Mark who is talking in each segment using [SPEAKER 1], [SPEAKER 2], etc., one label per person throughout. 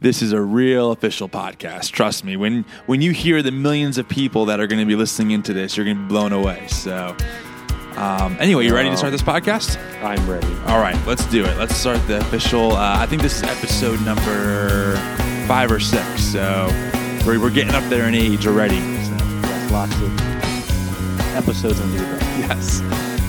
[SPEAKER 1] this is a real official podcast. Trust me. When when you hear the millions of people that are going to be listening into this, you're going to be blown away. So, um, anyway, you ready to start this podcast?
[SPEAKER 2] I'm ready.
[SPEAKER 1] All right, let's do it. Let's start the official. Uh, I think this is episode number five or six. So we're, we're getting up there in age already. So,
[SPEAKER 2] Yes, lots of episodes under the belt.
[SPEAKER 1] yes.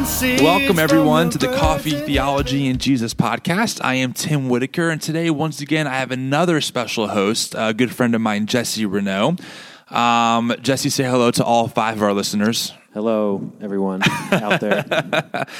[SPEAKER 1] Welcome, everyone, to the Coffee Theology and Jesus podcast. I am Tim Whitaker, and today, once again, I have another special host, a good friend of mine, Jesse Renault. Um, Jesse, say hello to all five of our listeners.
[SPEAKER 2] Hello, everyone out there.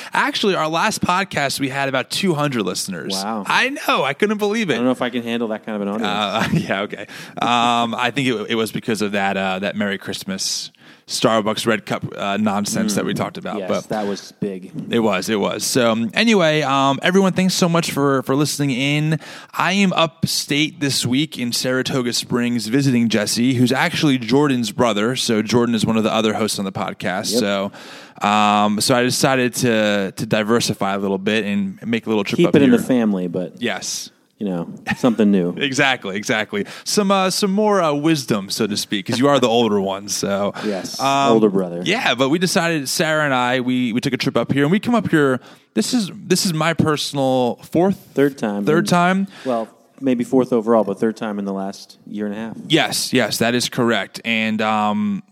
[SPEAKER 1] Actually, our last podcast, we had about 200 listeners.
[SPEAKER 2] Wow.
[SPEAKER 1] I know. I couldn't believe it.
[SPEAKER 2] I don't know if I can handle that kind of an audience.
[SPEAKER 1] Uh, yeah, okay. Um, I think it, it was because of that uh, that Merry Christmas Starbucks Red Cup uh, nonsense that we talked about.
[SPEAKER 2] yes,
[SPEAKER 1] but
[SPEAKER 2] that was big.
[SPEAKER 1] it was, it was. So um, anyway, um, everyone, thanks so much for for listening in. I am upstate this week in Saratoga Springs visiting Jesse, who's actually Jordan's brother. So Jordan is one of the other hosts on the podcast.
[SPEAKER 2] Yep.
[SPEAKER 1] So. Um, so I decided to to diversify a little bit and make a little trip
[SPEAKER 2] Keep it in the family, but
[SPEAKER 1] yes,
[SPEAKER 2] you know, something new.
[SPEAKER 1] Exactly, exactly. Some uh, some more uh, wisdom, so to speak, because you are the older one. So
[SPEAKER 2] Yes,
[SPEAKER 1] Um,
[SPEAKER 2] older brother.
[SPEAKER 1] Yeah, but we decided Sarah and I we we took a trip up here, and we come up here. This is this is my personal fourth,
[SPEAKER 2] Third time.
[SPEAKER 1] third time.
[SPEAKER 2] Well, maybe fourth overall, but third time in the last year and a half.
[SPEAKER 1] Yes, yes, that is correct, and um,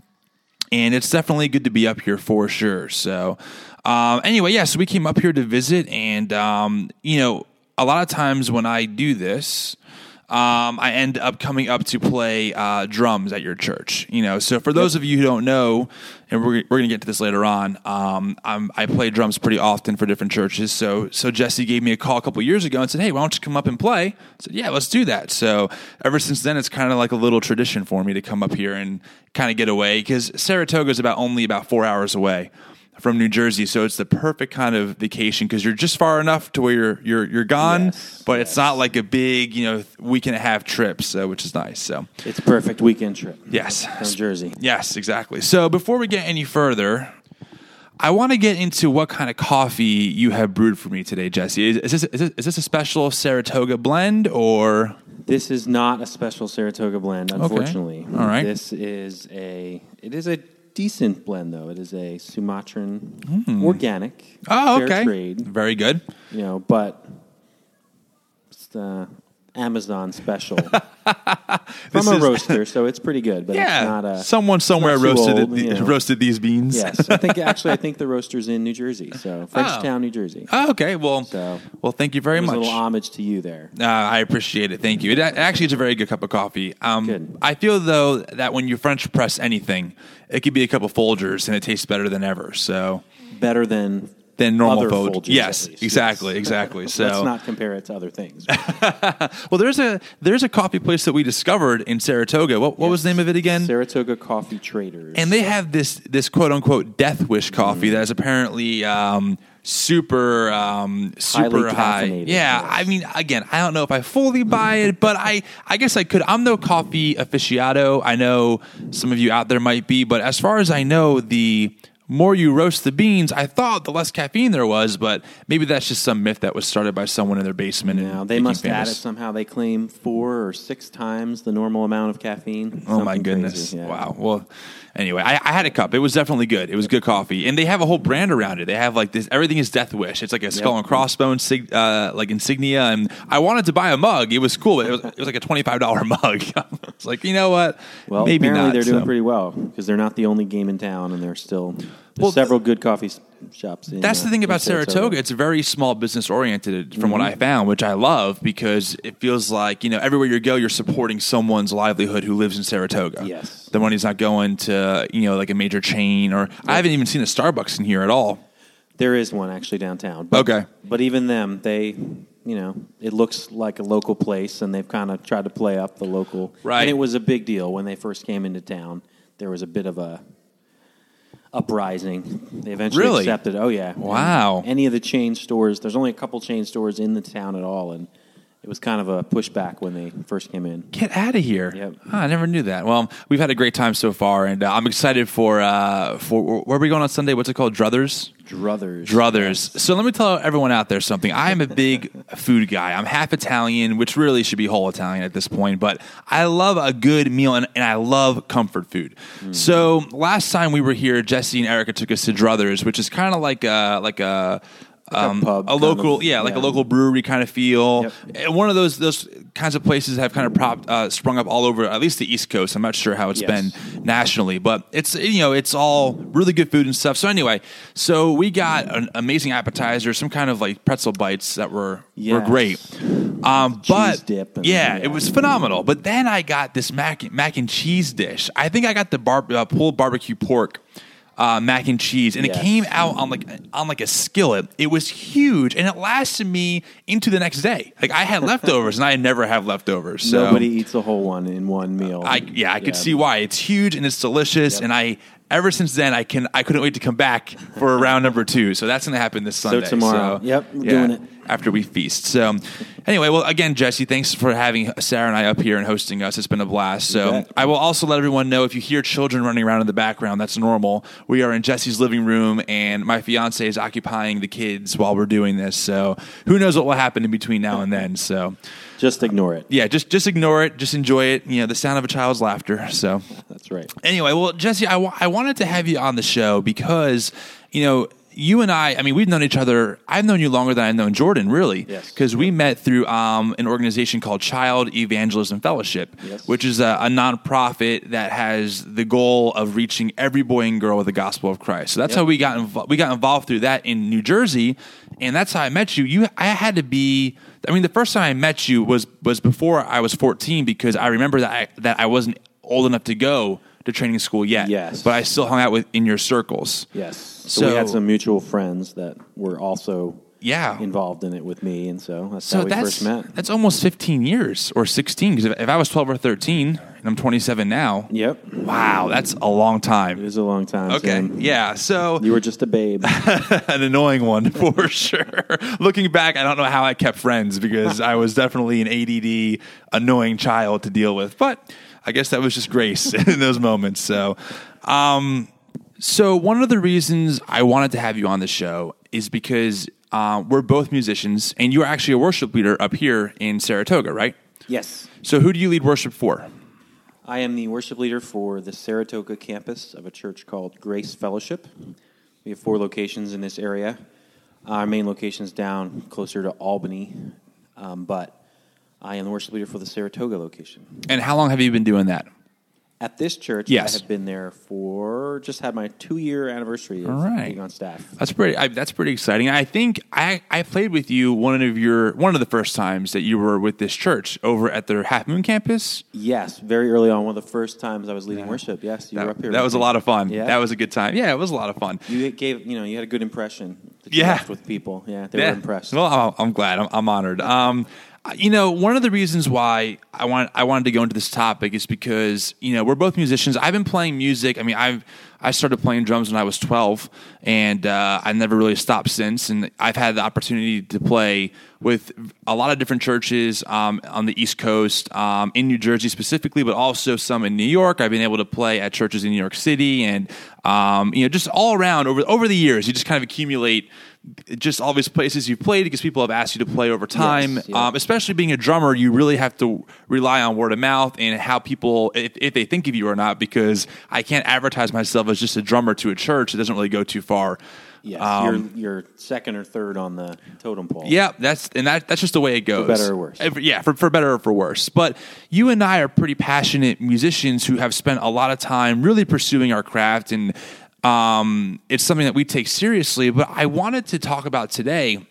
[SPEAKER 1] and it's definitely good to be up here for sure. So, um, anyway, yeah, so we came up here to visit, and um, you know, a lot of times when I do this. Um, I end up coming up to play uh, drums at your church. You know, so for those of you who don't know, and we're, we're going to get to this later on, um, I'm, I play drums pretty often for different churches. So so Jesse gave me a call a couple years ago and said, "Hey, why don't you come up and play?" I said, "Yeah, let's do that." So ever since then, it's kind of like a little tradition for me to come up here and kind of get away because Saratoga is about only about four hours away from New Jersey, so it's the perfect kind of vacation because you're just far enough to where you're you're you're gone,
[SPEAKER 2] Yes,
[SPEAKER 1] but it's not like a big you know week and a half trip, so which is nice. So
[SPEAKER 2] It's a perfect weekend trip.
[SPEAKER 1] yes,
[SPEAKER 2] From Jersey.
[SPEAKER 1] yes, exactly. So before we get any further. I want to get into what kind of coffee you have brewed for me today, Jesse. Is, is, this, is, this, is this a special Saratoga blend or?
[SPEAKER 2] This is not a special Saratoga blend, unfortunately.
[SPEAKER 1] All right.
[SPEAKER 2] This is a. It is a decent blend, though. It is a Sumatran organic.
[SPEAKER 1] Hmm. Oh,
[SPEAKER 2] fair
[SPEAKER 1] okay.
[SPEAKER 2] Trade.
[SPEAKER 1] Very good.
[SPEAKER 2] you know, but the Amazon special from a
[SPEAKER 1] is-
[SPEAKER 2] roaster, so it's pretty good. But
[SPEAKER 1] Yeah,
[SPEAKER 2] it's not a
[SPEAKER 1] someone somewhere
[SPEAKER 2] not too
[SPEAKER 1] roasted
[SPEAKER 2] old,
[SPEAKER 1] it,
[SPEAKER 2] you know.
[SPEAKER 1] roasted these beans.
[SPEAKER 2] Yes, I think actually I think the roaster's in New Jersey, so Frenchtown, New Jersey.
[SPEAKER 1] Oh, okay. Well,
[SPEAKER 2] So-
[SPEAKER 1] well, thank you very
[SPEAKER 2] There's
[SPEAKER 1] much.
[SPEAKER 2] a little homage to you there.
[SPEAKER 1] Uh, I appreciate it. Thank you. It a- actually is a very good cup of coffee. Um,
[SPEAKER 2] Good.
[SPEAKER 1] I feel though that when you French press anything, it could be a cup of Folgers and it tastes better than ever. So
[SPEAKER 2] Better than
[SPEAKER 1] than normal
[SPEAKER 2] other
[SPEAKER 1] Folgers.
[SPEAKER 2] Folgers,
[SPEAKER 1] yes, exactly,
[SPEAKER 2] Yes.
[SPEAKER 1] exactly. So
[SPEAKER 2] Let's not compare it to other things.
[SPEAKER 1] well, there's a there's a coffee place that we discovered in Saratoga. What what was the name of it again?
[SPEAKER 2] Saratoga Coffee Traders.
[SPEAKER 1] and they have this this quote unquote death wish coffee that is apparently um, super um, super high. Yeah,
[SPEAKER 2] yes.
[SPEAKER 1] I mean, again, I don't know if I fully buy it, but I I guess I could. I'm no coffee aficionado. I know some of you out there might be, but as far as I know, the more you roast the beans, I thought the less caffeine there was, but maybe that's just some myth that was started by someone in their basement.
[SPEAKER 2] now they must add it somehow. They claim four or six times the normal amount of caffeine.
[SPEAKER 1] Oh my goodness!
[SPEAKER 2] yeah.
[SPEAKER 1] Wow. Well, anyway, I, I had a cup. It was definitely good. It was good coffee, and they have a whole brand around it. They have like this. Everything is Death Wish. It's like a skull
[SPEAKER 2] Yep.
[SPEAKER 1] and crossbones, sig- uh, like insignia. And I wanted to buy a mug. It was cool, but it was, it was like a twenty five dollar mug. it's like you know what?
[SPEAKER 2] Well,
[SPEAKER 1] maybe
[SPEAKER 2] apparently
[SPEAKER 1] not.
[SPEAKER 2] they're doing pretty well because they're not the only game in town, and they're still
[SPEAKER 1] Well,
[SPEAKER 2] several good coffee shops. In,
[SPEAKER 1] That's
[SPEAKER 2] uh,
[SPEAKER 1] the thing
[SPEAKER 2] in
[SPEAKER 1] about Saratoga. It's very small business oriented from what I
[SPEAKER 2] Mm-hmm.
[SPEAKER 1] found, which I love because it feels like, you know, everywhere you go, you're supporting someone's livelihood who lives in Saratoga.
[SPEAKER 2] Yes.
[SPEAKER 1] The money's not going to, you know, like a major chain or I haven't even seen a Starbucks in here at all.
[SPEAKER 2] There is one actually downtown. But,
[SPEAKER 1] Okay.
[SPEAKER 2] but even them, they you know, it looks like a local place, and they've kind of tried to play up the local.
[SPEAKER 1] Right.
[SPEAKER 2] And it was a big deal when they first came into town. There was a bit of a uprising. They eventually
[SPEAKER 1] Really?
[SPEAKER 2] accepted. Oh yeah.
[SPEAKER 1] Wow.
[SPEAKER 2] And any of the chain stores? There's only a couple chain stores in the town at all, and it was kind of a pushback when they first came in.
[SPEAKER 1] Get out of here!
[SPEAKER 2] Yep.
[SPEAKER 1] Ah, I never knew that. Well, we've had a great time so far, and uh, I'm excited for uh, for where are we going on Sunday? What's it called? Druthers.
[SPEAKER 2] Druthers.
[SPEAKER 1] Druthers. So let me tell everyone out there something. I am a big food guy. I'm half Italian, which really should be whole Italian at this point, but I love a good meal and, and I love comfort food. So last time we were here, Jesse and Erica took us to Druthers, which is kind of like a like a um,
[SPEAKER 2] pub
[SPEAKER 1] a local,
[SPEAKER 2] of-
[SPEAKER 1] yeah, like a local brewery kind of feel.
[SPEAKER 2] Yep.
[SPEAKER 1] And one of those those kinds of places have kind of prop, uh, sprung up all over, at least the East Coast. I'm not sure how it's
[SPEAKER 2] Yes.
[SPEAKER 1] been nationally, but it's you know it's all really good food and stuff. So anyway, so we got an amazing appetizer, some kind of like pretzel bites that were were great. Um, but yeah,
[SPEAKER 2] yeah.
[SPEAKER 1] it was phenomenal. But then I got this mac mac and cheese dish. I think I got the bar, uh, pulled barbecue pork. Uh, mac and cheese, and it came out on like on like a skillet. It was huge, and it lasted me into the next day. Like I had leftovers, and I never have leftovers. So
[SPEAKER 2] Nobody eats a whole one in one meal.
[SPEAKER 1] I yeah, I could see why. It's huge and it's delicious,
[SPEAKER 2] Yep.
[SPEAKER 1] and I ever since then I can I couldn't wait to come back for round number two. So that's going to happen this Sunday.
[SPEAKER 2] So tomorrow. Yep, we're doing it.
[SPEAKER 1] After we feast. So anyway, well again, Jesse, thanks for having Sarah and I up here and hosting us. It's been a blast. So. I will also let everyone know if you hear children running around in the background, that's normal. We are in Jesse's living room, and my fiance is occupying the kids while we're doing this. So who knows what will happen in between now and then. So
[SPEAKER 2] Just ignore it.
[SPEAKER 1] yeah, just just ignore it. Just enjoy it. You know, the sound of a child's laughter. So
[SPEAKER 2] That's right.
[SPEAKER 1] anyway, well, Jesse, I I wanted to have you on the show because, you know, you and I, I mean, we've known each other. I've known you longer than I've known Jordan, really.
[SPEAKER 2] Yes.
[SPEAKER 1] Because we met through um, an organization called Child Evangelism Fellowship,
[SPEAKER 2] Yes.
[SPEAKER 1] which is a, a nonprofit that has the goal of reaching every boy and girl with the gospel of Christ. So that's
[SPEAKER 2] Yep.
[SPEAKER 1] how we got invo- we got involved through that in New Jersey, and that's how I met you. You, I had to be. I mean, the first time I met you was was before I was 14 because I remember that I, that I wasn't old enough to go to training school yet.
[SPEAKER 2] Yes.
[SPEAKER 1] But I still hung out with in your circles.
[SPEAKER 2] Yes. So, we had some mutual friends that were also
[SPEAKER 1] Yeah.
[SPEAKER 2] involved in it with me, and so that's
[SPEAKER 1] So
[SPEAKER 2] how we
[SPEAKER 1] that's
[SPEAKER 2] first met.
[SPEAKER 1] that's almost 15 years or 16 because if, if I was 12 or 13 and I'm 27 now,
[SPEAKER 2] Yep.
[SPEAKER 1] wow, that's a long
[SPEAKER 2] It
[SPEAKER 1] time.
[SPEAKER 2] was a long time.
[SPEAKER 1] Okay.
[SPEAKER 2] Sam.
[SPEAKER 1] Yeah. So
[SPEAKER 2] You were just a babe.
[SPEAKER 1] an annoying one for sure. Looking back, I don't know how I kept friends because I was definitely an ADD, annoying child to deal with. But I guess that was just grace in those moments. So, um, so one of the reasons I wanted to have you on the show is because uh, we're both musicians, and you're actually a worship leader up here in Saratoga, right?
[SPEAKER 2] yes.
[SPEAKER 1] So, who do you lead worship for?
[SPEAKER 2] I am the worship leader for the Saratoga campus of a church called Grace Fellowship. We have four locations in this area. Our main location is down closer to Albany, um, but I am the worship leader for the Saratoga location.
[SPEAKER 1] And how long have you been doing that?
[SPEAKER 2] At this church,
[SPEAKER 1] Yes.
[SPEAKER 2] I have been there for just had my two year anniversary of
[SPEAKER 1] All right.
[SPEAKER 2] being on staff.
[SPEAKER 1] That's pretty. I, that's pretty exciting. I think I, I played with you one of your one of the first times that you were with this church over at their Halfmoon campus.
[SPEAKER 2] Yes, very early on, one of the first times I was leading worship. Yes, you were up here.
[SPEAKER 1] that was a lot of fun.
[SPEAKER 2] Yeah.
[SPEAKER 1] That was a good time. Yeah, it was a lot of fun.
[SPEAKER 2] You gave, you know, you had a good impression. That you
[SPEAKER 1] Yeah.
[SPEAKER 2] left with people. Yeah, they were impressed.
[SPEAKER 1] Well, I'm, I'm glad. I'm, I'm honored. Um, you know, one of the reasons why I want I wanted to go into this topic is because you know we're both musicians. I've been playing music. I mean, I've I started playing drums when I was 12, and uh, I never really stopped since. And I've had the opportunity to play with a lot of different churches um, on the East Coast, um, in New Jersey specifically, but also some in New York. I've been able to play at churches in New York City, and um, you know, just all around over over the years, you just kind of accumulate just all these places you've played because people have asked you to play over time.
[SPEAKER 2] Yes, yeah.
[SPEAKER 1] um, especially being a drummer, you really have to rely on word of mouth and how people, if, if they think of you or not, because I can't advertise myself as just a drummer to a church. It doesn't really go too far.
[SPEAKER 2] Yes,
[SPEAKER 1] Um,
[SPEAKER 2] you're, you're second or third on the totem pole.
[SPEAKER 1] Yeah, that's and that that's just the way it goes.
[SPEAKER 2] better or worse.
[SPEAKER 1] Yeah, for, for better or for worse. But you and I are pretty passionate musicians who have spent a lot of time really pursuing our craft, and um, it's something that we take seriously. But I wanted to talk about today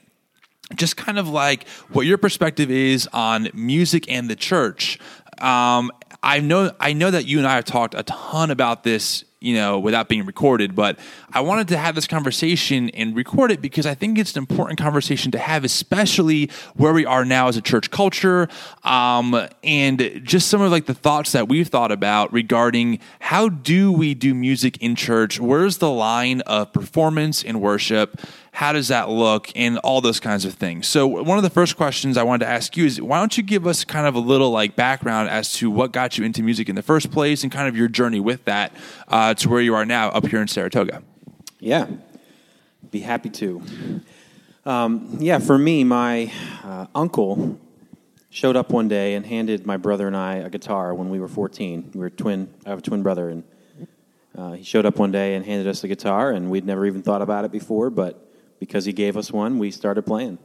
[SPEAKER 1] just kind of like what your perspective is on music and the church. Um, I know I know that you and I have talked a ton about this, you know, without being recorded, but I wanted to have this conversation and record it because I think it's an important conversation to have, especially where we are now as a church culture, um, and just some of like the thoughts that we've thought about regarding how do we do music in church? Where's the line of performance and worship? How does that look? And all those kinds of things. So, one of the first questions I wanted to ask you is why don't you give us kind of a little like background as to what got you into music in the first place and kind of your journey with that uh, to where you are now up here in Saratoga?
[SPEAKER 2] Yeah, be happy to. Um, yeah, for me, my uh, uncle showed up one day and handed my brother and I a guitar when we were 14. We were twin. I have a twin brother, and uh, he showed up one day and handed us the guitar, and we'd never even thought about it before, but because he gave us one, we started playing.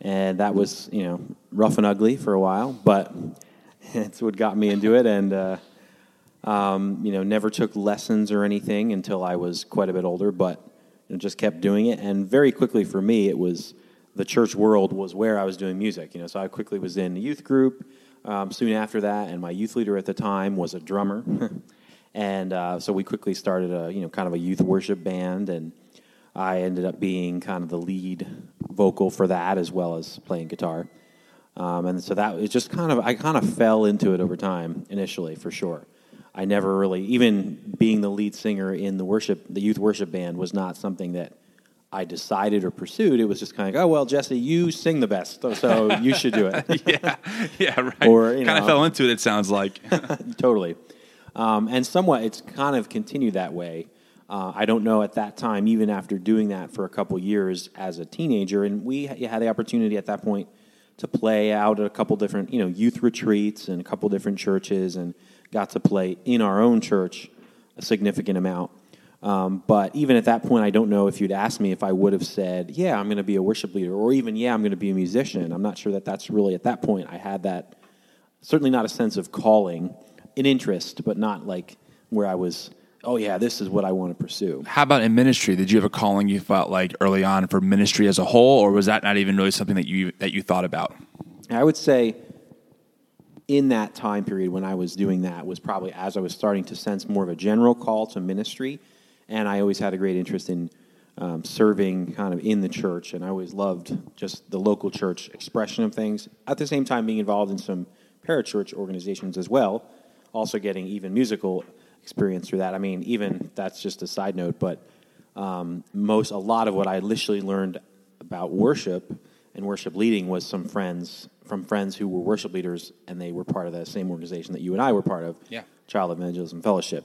[SPEAKER 2] And that was, you know, rough and ugly for a while, but it's what got me into it. And, uh, um, you know, never took lessons or anything until I was quite a bit older, but you know, just kept doing it. And very quickly for me, it was the church world was where I was doing music. You know, so I quickly was in a youth group um, soon after that, and my youth leader at the time was a drummer. and uh, so we quickly started a, you know, kind of a youth worship band and – I ended up being kind of the lead vocal for that as well as playing guitar. Um, and so that was just kind of, I kind of fell into it over time initially, for sure. I never really, even being the lead singer in the worship, the youth worship band was not something that I decided or pursued. It was just kind of, oh, well, Jesse, you sing the best, so, so you should do it.
[SPEAKER 1] yeah, yeah, right.
[SPEAKER 2] Or,
[SPEAKER 1] kind of fell into it, it sounds like.
[SPEAKER 2] totally. Um, and somewhat, it's kind of continued that way. Uh, I don't know at that time, even after doing that for a couple years as a teenager, and we had the opportunity at that point to play out at a couple different, you know, youth retreats and a couple different churches, and got to play in our own church a significant amount. Um, but even at that point, I don't know if you'd asked me if I would have said, "Yeah, I'm going to be a worship leader," or even, "Yeah, I'm going to be a musician." I'm not sure that that's really at that point. I had that certainly not a sense of calling, an interest, but not like where I was oh yeah, this is what I want to pursue.
[SPEAKER 1] How about in ministry? Did you have a calling you felt like early on for ministry as a whole, or was that not even really something that you that you thought about?
[SPEAKER 2] I would say in that time period when I was doing that was probably as I was starting to sense more of a general call to ministry, and I always had a great interest in um, serving kind of in the church, and I always loved just the local church expression of things. At the same time, being involved in some parachurch organizations as well, also getting even musical experience through that. I mean, even that's just a side note, but um, most a lot of what I initially learned about worship and worship leading was some friends from friends who were worship leaders, and they were part of the same organization that you and I were part of,
[SPEAKER 1] yeah.
[SPEAKER 2] Child Evangelism Fellowship.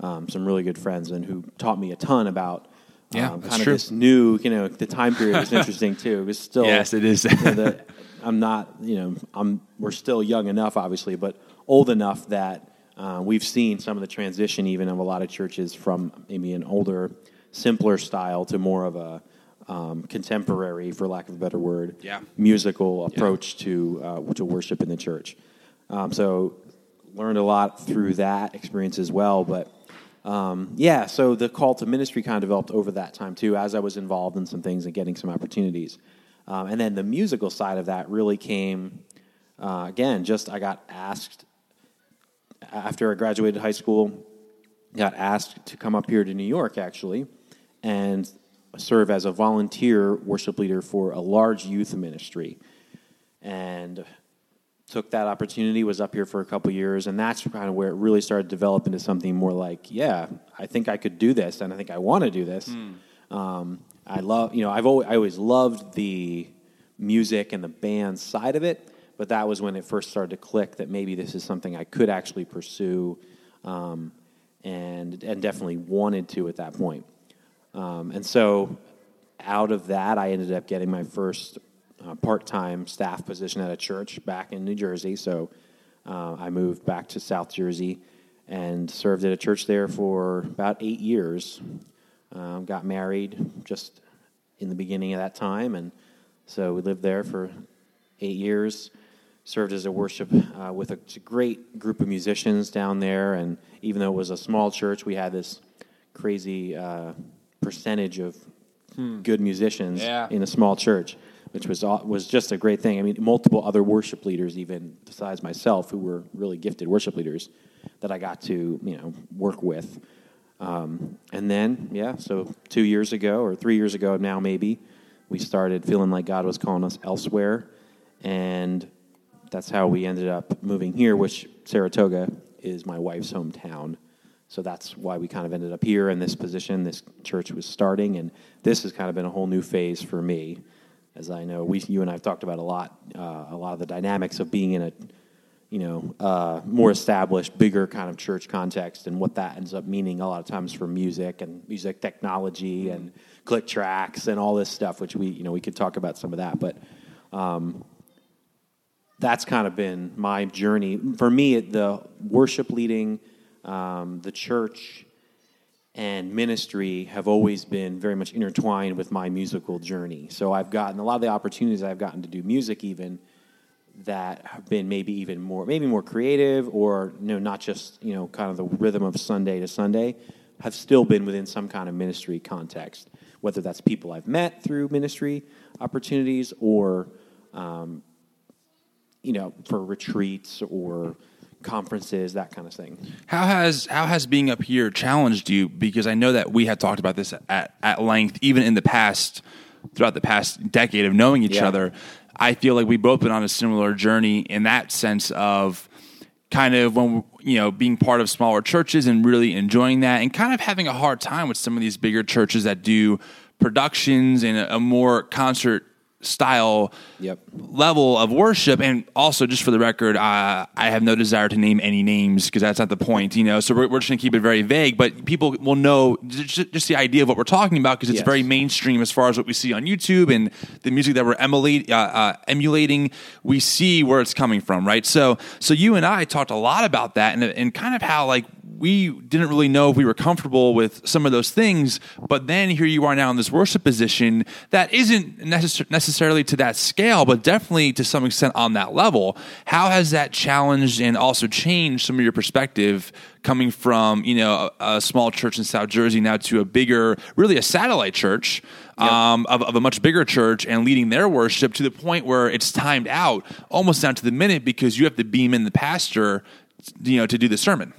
[SPEAKER 2] Um, some really good friends, and who taught me a ton about.
[SPEAKER 1] Yeah,
[SPEAKER 2] um, kind
[SPEAKER 1] true.
[SPEAKER 2] of this new, you know, the time period was interesting too. It was still
[SPEAKER 1] Yes, it is.
[SPEAKER 2] you know, the, I'm not, you know, I'm we're still young enough, obviously, but old enough that uh, we've seen some of the transition, even of a lot of churches, from maybe an older, simpler style to more of a um, contemporary, for lack of a better word,
[SPEAKER 1] Yeah.
[SPEAKER 2] musical approach to uh, to worship in the church. Um, so learned a lot through that experience as well. But um, yeah, so the call to ministry kind of developed over that time too, as I was involved in some things and getting some opportunities. Um, and then the musical side of that really came uh, again. Just I got asked after I graduated high school, got asked to come up here to New York actually, and serve as a volunteer worship leader for a large youth ministry, and took that opportunity. Was up here for a couple years, and that's kind of where it really started to develop into something more like, yeah, I think I could do this, and I think I want to do this. Um, I love, you know, I've always, I always loved the music and the band side of it but that was when it first started to click that maybe this is something I could actually pursue, um, and and definitely wanted to at that point. Um, and so, out of that, I ended up getting my first uh, part-time staff position at a church back in New Jersey. So, uh, I moved back to South Jersey and served at a church there for about eight years. Um, got married just in the beginning of that time, and so we lived there for eight years served as a worship uh, with a, great group of musicians down there. And even though it was a small church, we had this crazy uh, percentage of hmm. good musicians
[SPEAKER 1] yeah.
[SPEAKER 2] in a small church, which was was just a great thing. I mean, multiple other worship leaders, even besides myself, who were really gifted worship leaders, that I got to you know work with. Um, and then, yeah, so two years ago or three years ago now, maybe we started feeling like God was calling us elsewhere, and that's how we ended up moving here, which Saratoga is my wife's hometown. So that's why we kind of ended up here in this position. This church was starting, and this has kind of been a whole new phase for me. As I know, we, you and I have talked about a lot, uh, a lot of the dynamics of being in a, you know, uh, more established, bigger kind of church context, and what that ends up meaning a lot of times for music and music technology and click tracks and all this stuff. Which we, you know, we could talk about some of that, but um, that's kind of been my journey for me. The worship leading um, the church and ministry have always been very much intertwined with my musical journey. So I've gotten a lot of the opportunities I've gotten to do music even that have been maybe even more maybe more creative or you know not just you know kind of the rhythm of Sunday to Sunday have still been within some kind of ministry context whether that's people I've met through ministry opportunities or um, you know for retreats or conferences, that kind of thing.
[SPEAKER 1] How has how has being up here challenged you? Because I know that we had talked about this at, at length, even in the past, throughout the past decade of knowing each
[SPEAKER 2] Yeah.
[SPEAKER 1] other. I feel like we've both been on a similar journey in that sense of kind of when you know being part of smaller churches and really enjoying that, and kind of having a hard time with some of these bigger churches that do productions and a, a more concert style
[SPEAKER 2] Yep.
[SPEAKER 1] level of worship and also just for the record uh, i have no desire to name any names because that's not the point you know so we're, we're just going to keep it very vague but people will know just, just the idea of what we're talking about because it's
[SPEAKER 2] Yes.
[SPEAKER 1] very mainstream as far as what we see on youtube and the music that we're emulate, uh, uh, emulating we see where it's coming from right so so you and i talked a lot about that and, and kind of how like we didn't really know if we were comfortable with some of those things, but then here you are now in this worship position that isn't necess- necessarily to that scale, but definitely to some extent on that level. How has that challenged and also changed some of your perspective coming from you know a, a small church in South Jersey now to a bigger, really a satellite church? Um, of, of a much bigger church and leading their worship to the point where it's timed out almost down to the minute because you have to beam in the pastor, you know, to do the sermon.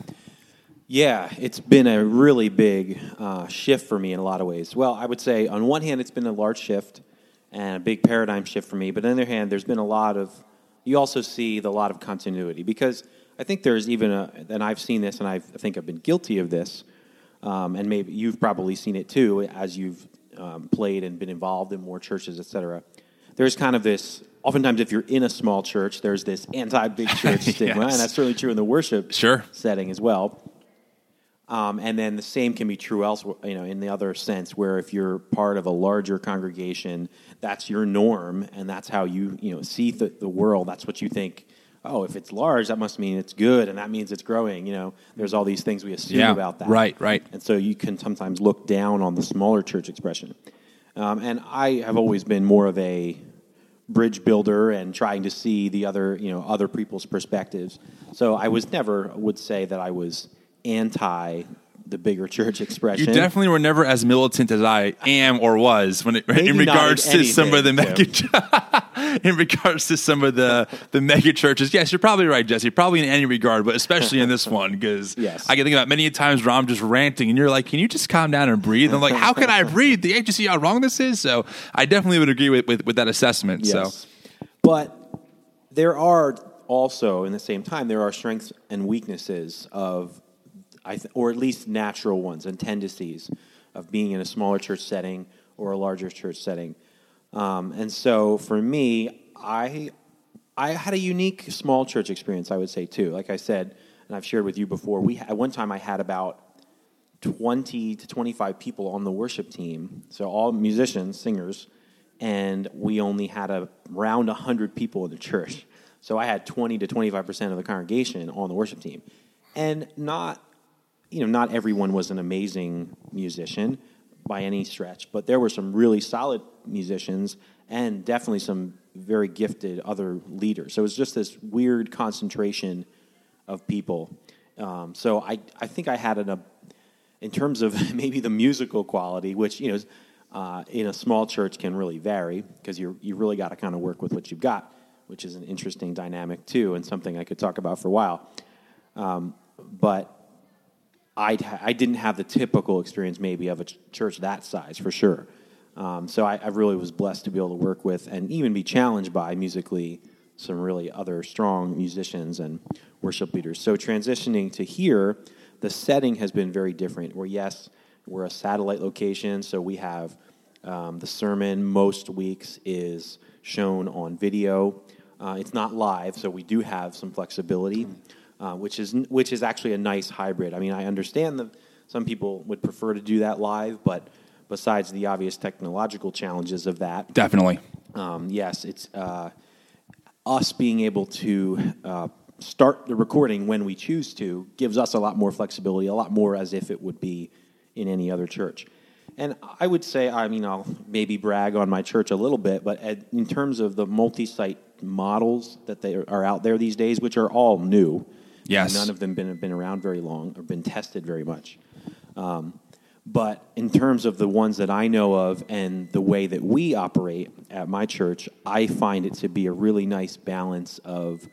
[SPEAKER 2] Yeah, it's been a really big uh, shift for me in a lot of ways. Well, I would say on one hand, it's been a large shift and a big paradigm shift for me. But on the other hand, there's been a lot of, you also see the lot of continuity because I think there's even a, and I've seen this and I've, I think I've been guilty of this, um, and maybe you've probably seen it too as you've um, played and been involved in more churches, et cetera. There's kind of this, oftentimes if you're in a small church, there's this anti-big church stigma,
[SPEAKER 1] Yes.
[SPEAKER 2] and that's certainly true in the worship
[SPEAKER 1] Sure.
[SPEAKER 2] setting as well. Um, and then the same can be true elsewhere, you know, in the other sense, where if you're part of a larger congregation, that's your norm, and that's how you, you know, see the, the world. That's what you think. Oh, if it's large, that must mean it's good, and that means it's growing. You know, there's all these things we assume
[SPEAKER 1] Yeah,
[SPEAKER 2] about that.
[SPEAKER 1] right, right.
[SPEAKER 2] And so you can sometimes look down on the smaller church expression. Um, and I have always been more of a bridge builder and trying to see the other, you know, other people's perspectives. So I was never would say that I was anti the bigger church expression.
[SPEAKER 1] You definitely were never as militant as I am or was when it, in regards to some of the
[SPEAKER 2] anything,
[SPEAKER 1] mega in regards to some of the the mega churches. Yes, you're probably right, Jesse. Probably in any regard, but especially in this one because
[SPEAKER 2] Yes.
[SPEAKER 1] I can think about many times where I'm just ranting and you're like, "Can you just calm down and breathe?" And I'm like, "How can I breathe? The you see how wrong this is?" So I definitely would agree with with, with that assessment.
[SPEAKER 2] Yes.
[SPEAKER 1] So
[SPEAKER 2] But there are also, in the same time, there are strengths and weaknesses of, th- or at least natural ones and tendencies of being in a smaller church setting or a larger church setting. Um, and so for me, I, I had a unique small church experience, I would say, too. Like I said, and I've shared with you before, we, at one time I had about 20 to 25 people on the worship team. So all musicians, singers, and we only had a, around 100 people in the church. So I had 20 to 25% of the congregation on the worship team. And not, you know, not everyone was an amazing musician by any stretch, but there were some really solid musicians and definitely some very gifted other leaders. So it was just this weird concentration of people. Um, so I, I think I had an, a, in terms of maybe the musical quality, which you know, uh, in a small church can really vary because you you really got to kind of work with what you've got, which is an interesting dynamic too, and something I could talk about for a while. Um, but I I didn't have the typical experience maybe of a ch- church that size for sure. Um, so I, I really was blessed to be able to work with and even be challenged by musically some really other strong musicians and worship leaders. So transitioning to here, the setting has been very different. Where yes, we're a satellite location, so we have um, the sermon most weeks is shown on video. Uh, it's not live, so we do have some flexibility, uh, which is which is actually a nice hybrid. I mean, I understand that some people would prefer to do that live, but besides the obvious technological challenges of that,
[SPEAKER 1] Definitely.
[SPEAKER 2] um, yes, it's uh, us being able to uh, start the recording when we choose to gives us a lot more flexibility, a lot more as if it would be in any other church. And I would say, I mean, I'll maybe brag on my church a little bit, but in terms of the multi-site models that they are out there these days, which are all new,
[SPEAKER 1] Yes.
[SPEAKER 2] none of them been, have been around very long or been tested very much. Um, but in terms of the ones that I know of and the way that we operate at my church, I find it to be a really nice balance of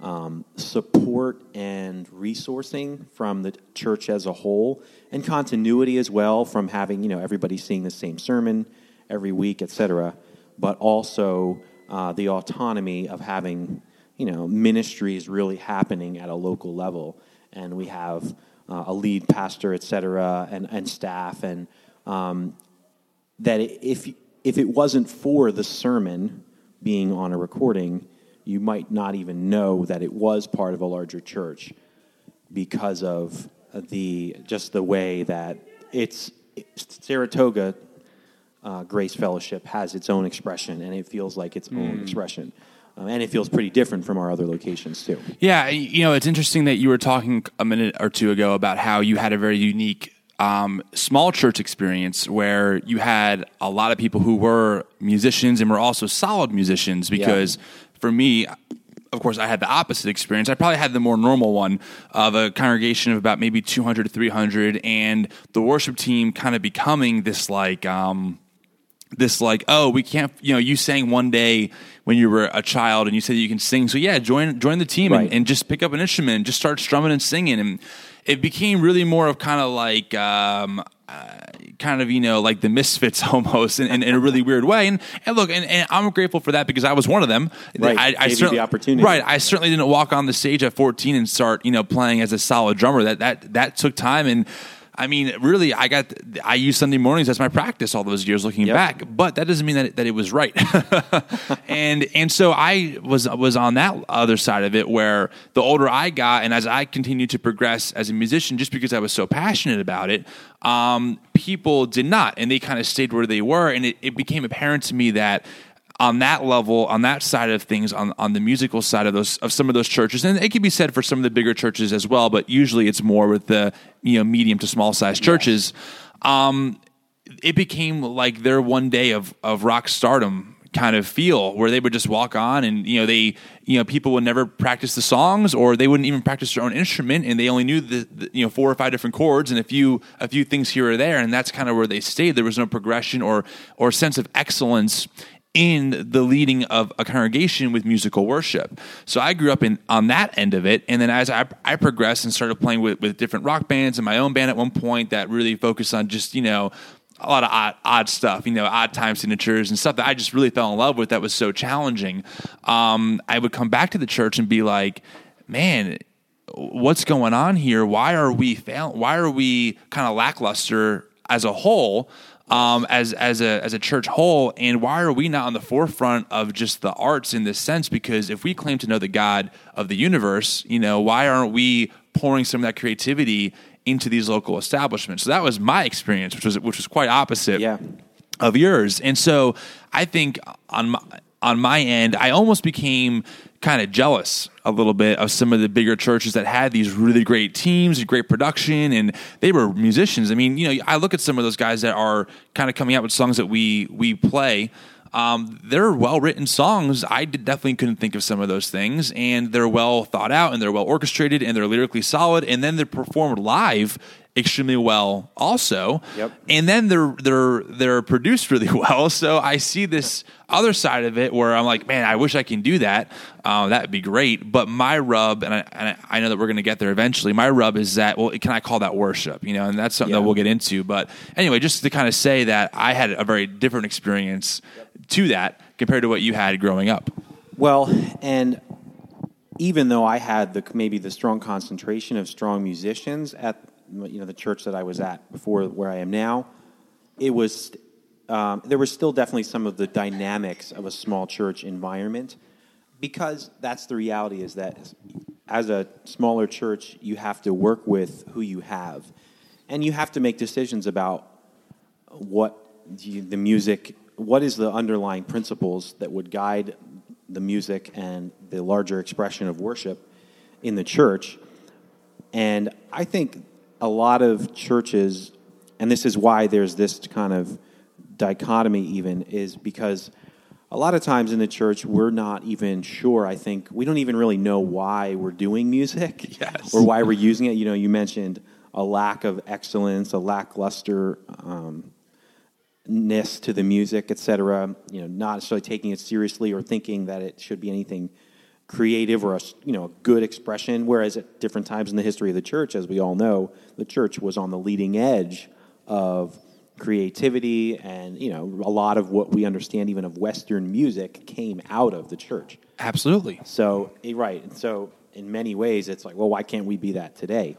[SPEAKER 2] um, support and resourcing from the church as a whole, and continuity as well from having you know everybody seeing the same sermon every week, etc. But also uh, the autonomy of having you know ministry is really happening at a local level, and we have uh, a lead pastor, etc., and and staff, and um, that if if it wasn't for the sermon being on a recording, you might not even know that it was part of a larger church because of the just the way that it's Saratoga uh, Grace Fellowship has its own expression, and it feels like its own expression, um, and it feels pretty different from our other locations too.
[SPEAKER 1] Yeah, you know, it's interesting that you were talking a minute or two ago about how you had a very unique um, small church experience where you had a lot of people who were musicians and were also solid musicians. Because for me, of course, I had the opposite experience. I probably had the more normal one of a congregation of about maybe 200 to 300, and the worship team kind of becoming this like. Um, this like oh we can't you know you sang one day when you were a child and you said you can sing. So yeah join join the team
[SPEAKER 2] Right.
[SPEAKER 1] and, and just pick up an instrument and just start strumming and singing. And it became really more of kind of like um, uh, kind of you know like the misfits almost in, in, in a really weird way. And, and look and, and i'm grateful for that because i was one of them.
[SPEAKER 2] Right.
[SPEAKER 1] I, I
[SPEAKER 2] you the
[SPEAKER 1] certainly-
[SPEAKER 2] opportunity.
[SPEAKER 1] right. I certainly didn't walk on the stage at 14 and start you know playing as a solid drummer. That that that took time. And I mean, really, I got I used Sunday mornings as my practice all those years looking
[SPEAKER 2] Yep.
[SPEAKER 1] back, but that doesn't mean that it, that it was right. and and so I was was on that other side of it where the older I got, and as I continued to progress as a musician, just because I was so passionate about it, um, people did not, and they kind of stayed where they were, and it, it became apparent to me that on that level, on that side of things, on, on the musical side of those of some of those churches, and it can be said for some of the bigger churches as well, but usually it's more with the you know medium to small size churches. Um, it became like their one day of of rock stardom kind of feel where they would just walk on and you know they you know people would never practice the songs or they wouldn't even practice their own instrument and they only knew the, the you know four or five different chords and a few a few things here or there. And that's kind of where they stayed. There was no progression or or sense of excellence in the leading of a congregation with musical worship. So I grew up in on that end of it, and then as I, I progressed and started playing with, with different rock bands and my own band at one point that really focused on just you know a lot of odd, odd stuff, you know, odd time signatures and stuff that I just really fell in love with. That was so challenging. Um, I would come back to the church and be like, man. What's going on here? Why are we fail? Why are we kind of lackluster as a whole? Um, as as a as a church whole, and why are we not on the forefront of just the arts in this sense? Because if we claim to know the God of the universe, you know, why aren't we pouring some of that creativity into these local establishments? So that was my experience, which was which was quite opposite
[SPEAKER 2] Yeah.
[SPEAKER 1] of yours. And so I think on my, on my end, I almost became kind of jealous a little bit of some of the bigger churches that had these really great teams, great production, and they were musicians. I mean, you know, I look at some of those guys that are kind of coming out with songs that we we play. Um, they're well written songs. I definitely couldn't think of some of those things, and they're well thought out, and they're well orchestrated, and they're lyrically solid, and then they're performed live extremely well, also.
[SPEAKER 2] Yep.
[SPEAKER 1] And then they're they're they're produced really well. So I see this other side of it where I'm like, man, I wish I can do that. Uh, that would be great. But my rub, and I, and I know that we're going to get there eventually. My rub is that well, can I call that worship? You know, and that's something
[SPEAKER 2] Yeah.
[SPEAKER 1] that we'll get into. But anyway, just to kind of say that I had a very different experience to that compared to what you had growing up.
[SPEAKER 2] Well, and even though I had the maybe the strong concentration of strong musicians at you know the church that I was at before where I am now, it was um, there was still definitely some of the dynamics of a small church environment because that's the reality is that as a smaller church you have to work with who you have and you have to make decisions about what the the music what is the underlying principles that would guide the music and the larger expression of worship in the church. And i think a lot of churches and this is why there's this kind of dichotomy even is because a lot of times in the church we're not even sure i think we don't even really know why we're doing music
[SPEAKER 1] Yes.
[SPEAKER 2] or why we're using it you know you mentioned a lack of excellence a lackluster um, ness to the music etc you know not necessarily taking it seriously or thinking that it should be anything creative or a you know a good expression whereas at different times in the history of the church as we all know the church was on the leading edge of creativity and you know a lot of what we understand even of western music came out of the church
[SPEAKER 1] Absolutely.
[SPEAKER 2] so eh, right, and so in many ways, it's like, well, why can't we be that today?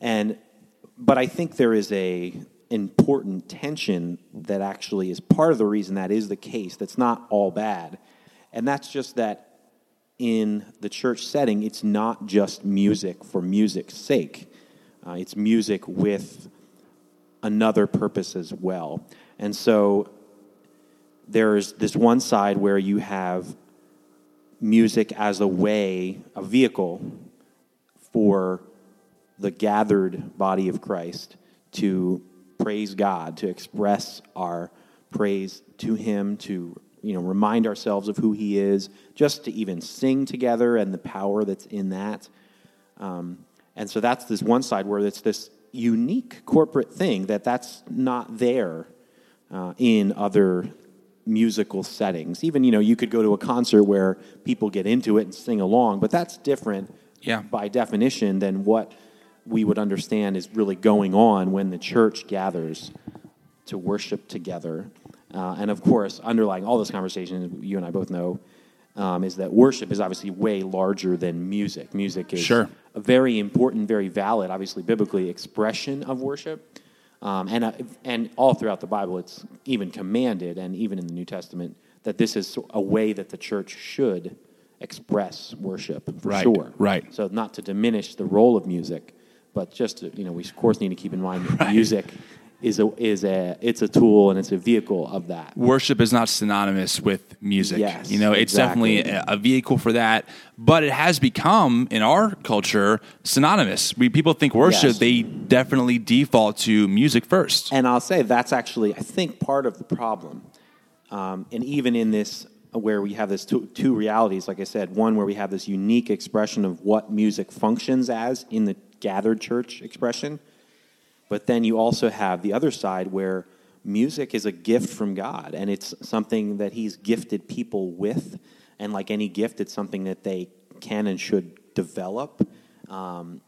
[SPEAKER 2] And but I think there is a important tension that actually is part of the reason that is the case. That's not all bad, and that's just that in the church setting, it's not just music for music's sake. Uh, it's music with another purpose as well. And so there's this one side where you have music as a way, a vehicle for the gathered body of Christ to praise God, to express our praise to Him, to you know remind ourselves of who He is, just to even sing together and the power that's in that. Um, and so that's this one side where it's this unique corporate thing that that's not there uh, in other musical settings. Even you know you could go to a concert where people get into it and sing along, but that's different
[SPEAKER 1] Yeah.
[SPEAKER 2] by definition than what we would understand is really going on when the church gathers to worship together. Uh, and of course, underlying all this conversation, you and I both know, um, is that worship is obviously way larger than music. Music is
[SPEAKER 1] Sure.
[SPEAKER 2] a very important, very valid, obviously biblically, expression of worship. Um, and, uh, and all throughout the Bible, it's even commanded, and even in the New Testament, that this is a way that the church should express worship for
[SPEAKER 1] Right,
[SPEAKER 2] sure.
[SPEAKER 1] right.
[SPEAKER 2] So not to diminish the role of music, but just to, you know, we of course need to keep in mind that music is a is a it's a tool and it's a vehicle of that.
[SPEAKER 1] worship is not synonymous with music.
[SPEAKER 2] Yes,
[SPEAKER 1] you know, it's
[SPEAKER 2] exactly.
[SPEAKER 1] definitely a, a vehicle for that, but it has become in our culture synonymous. We people think worship,
[SPEAKER 2] Yes.
[SPEAKER 1] they definitely default to music first.
[SPEAKER 2] And I'll say that's actually, I think, part of the problem. Um, and even in this, where we have this two, two realities, like I said, one where we have this unique expression of what music functions as in the gathered church expression, but then you also have the other side where music is a gift from God, and it's something that He's gifted people with. And like any gift, it's something that they can and should develop. Um,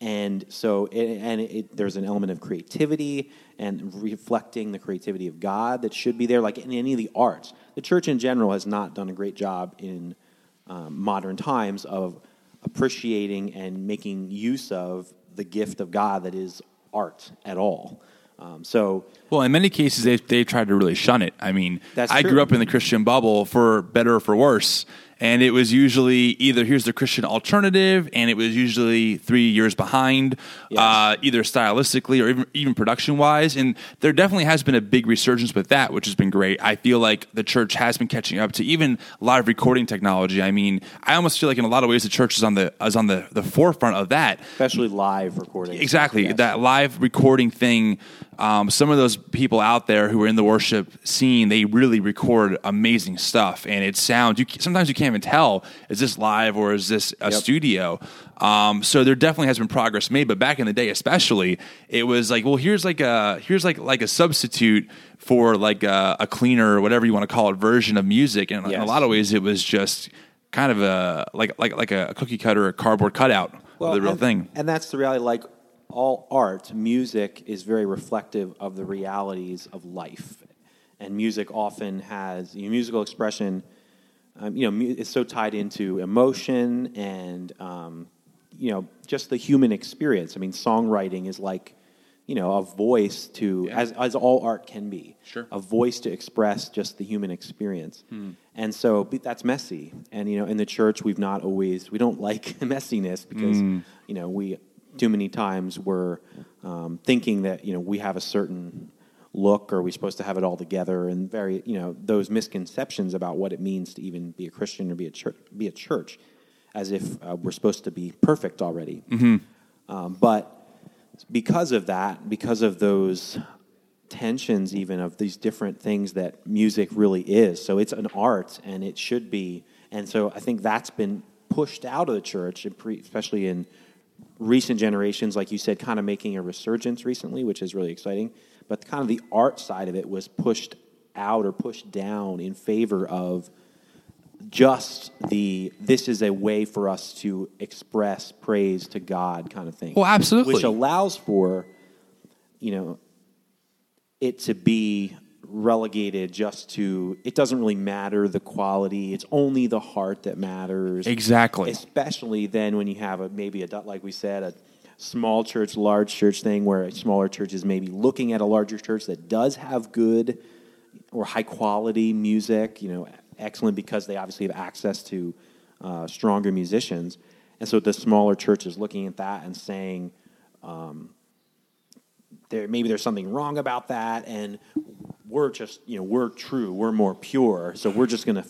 [SPEAKER 2] and so, it, and it, there's an element of creativity and reflecting the creativity of God that should be there, like in any of the arts. The church in general has not done a great job in um, modern times of appreciating and making use of the gift of God that is art at all. Um, so,
[SPEAKER 1] Well, in many cases, they've, they've tried to really shun it. I mean,
[SPEAKER 2] That's
[SPEAKER 1] I
[SPEAKER 2] true.
[SPEAKER 1] grew up in the Christian bubble for better or for worse. And it was usually either here's the Christian alternative, and it was usually three years behind,
[SPEAKER 2] Yes.
[SPEAKER 1] uh, either stylistically or even, even production wise. And there definitely has been a big resurgence with that, which has been great. I feel like the church has been catching up to even live recording technology. I mean, I almost feel like in a lot of ways the church is on the is on the, the forefront of that.
[SPEAKER 2] especially live recording.
[SPEAKER 1] Exactly.
[SPEAKER 2] Yes.
[SPEAKER 1] That live recording thing. Um, some of those people out there who are in the worship scene, they really record amazing stuff, and it sounds. You sometimes you can't even tell is this live or is this a
[SPEAKER 2] Yep.
[SPEAKER 1] studio. Um, so there definitely has been progress made, but back in the day, especially, it was like, well, here's like a here's like like a substitute for like a, a cleaner or whatever you want to call it version of music, and in a lot of ways, it was just kind of a like like like a cookie cutter, a cardboard cutout of the real
[SPEAKER 2] and,
[SPEAKER 1] thing.
[SPEAKER 2] And that's the reality. Like all art, music is very reflective of the realities of life. And music often has, your musical expression um, you know, it's so tied into emotion and um, you know, just the human experience. I mean, songwriting is like, you know, a voice to as as all art can be.
[SPEAKER 1] Sure.
[SPEAKER 2] A voice to express just the human experience. And so that's messy. And you know, in the church we've not always we don't like messiness because you know, we too many times we're um, thinking that, you know, we have a certain look or we're we supposed to have it all together and very you know those misconceptions about what it means to even be a christian or be a church be a church as if uh, we're supposed to be perfect already. Um, but because of that because of those tensions even of these different things that music really is so it's an art and it should be and so i think that's been pushed out of the church especially in recent generations, like you said, kind of making a resurgence recently, which is really exciting. But kind of the art side of it was pushed out or pushed down in favor of just the this is a way for us to express praise to God kind of thing.
[SPEAKER 1] Well, absolutely.
[SPEAKER 2] Which allows for, you know, it to be relegated just to it doesn't really matter the quality it's only the heart that matters.
[SPEAKER 1] Exactly.
[SPEAKER 2] especially then when you have a maybe a like we said a small church large church thing where a smaller church is maybe looking at a larger church that does have good or high quality music you know excellent because they obviously have access to uh, stronger musicians. And so the smaller church is looking at that and saying um, there maybe there's something wrong about that. And we're just you know we're true we're more pure so we're just gonna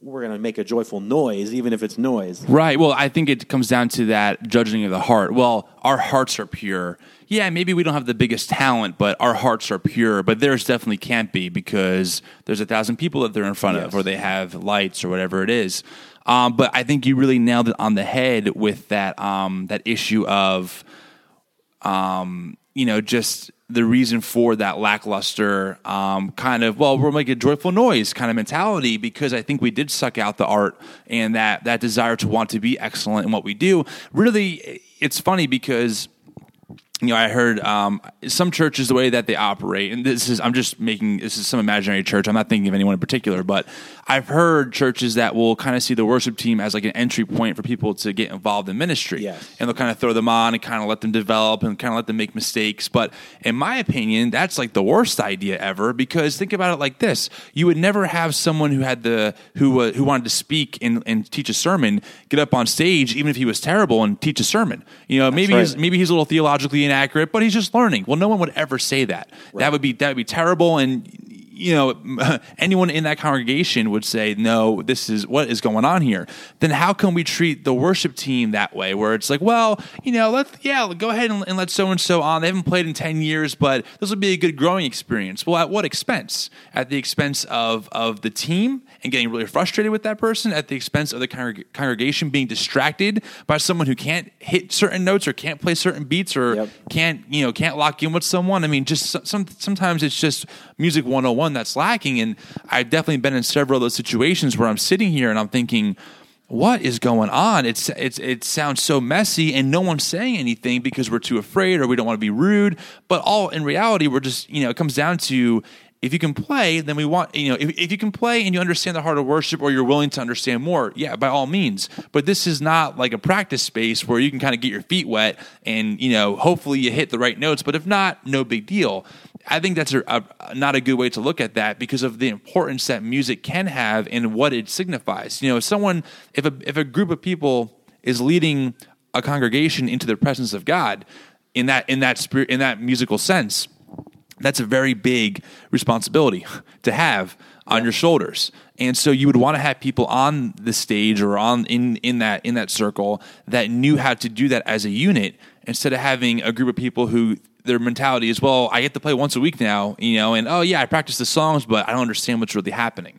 [SPEAKER 2] we're gonna make a joyful noise even if it's noise
[SPEAKER 1] Right. Well, I think it comes down to that judging of the heart. Well, our hearts are pure. Yeah, maybe we don't have the biggest talent, but our hearts are pure. But theirs definitely can't be because there's a thousand people that they're in front of, or they have lights or whatever it is. Um, but I think you really nailed it on the head with that um, that issue of um, you know, just the reason for that lackluster um, kind of well, we'll make a joyful noise kind of mentality because I think we did suck out the art and that that desire to want to be excellent in what we do. Really, it's funny because you know, I heard um, some churches the way that they operate, and this is I'm just making this is some imaginary church. I'm not thinking of anyone in particular, but I've heard churches that will kind of see the worship team as like an entry point for people to get involved in ministry,
[SPEAKER 2] Yes.
[SPEAKER 1] and they'll kind of throw them on and kind of let them develop and kind of let them make mistakes. But in my opinion, that's like the worst idea ever because think about it like this: you would never have someone who had the who uh, who wanted to speak and, and teach a sermon get up on stage, even if he was terrible, and teach a sermon. You know, maybe
[SPEAKER 2] right.
[SPEAKER 1] he's maybe he's a little theologically inaccurate, but he's just learning. Well, no one would ever say that. That would be that would be terrible, and you know, anyone in that congregation would say, "No, this is what is going on here." Then how can we treat the worship team that way, where it's like, well, you know, let yeah, go ahead and, and let so and so on. They haven't played in ten years, but this will be a good growing experience. Well, at what expense? At the expense of of the team and getting really frustrated with that person. At the expense of the congreg- congregation being distracted by someone who can't hit certain notes or can't play certain beats or
[SPEAKER 2] Yep.
[SPEAKER 1] can't you know can't lock in with someone. I mean, just so- some sometimes it's just music 101 that's lacking. And I've definitely been in several of those situations where I'm sitting here and I'm thinking. What is going on? It's it's it sounds so messy, and no one's saying anything because we're too afraid or we don't want to be rude. But all in reality, we're just you know it comes down to if you can play, then we want, you know, if, if you can play and you understand the heart of worship or you're willing to understand more, yeah, by all means. But this is not like a practice space where you can kind of get your feet wet and, you know, hopefully you hit the right notes. But if not, no big deal. I think that's a, a, not a good way to look at that because of the importance that music can have and what it signifies. You know, if someone, if a, if a group of people is leading a congregation into the presence of God in that, in that spirit, in that musical sense, that's a very big responsibility to have on your shoulders. And so you would want to have people on the stage or on in in that in that circle that knew how to do that as a unit instead of having a group of people who their mentality is well i get to play once a week now you know and oh yeah i practice the songs but i don't understand what's really happening.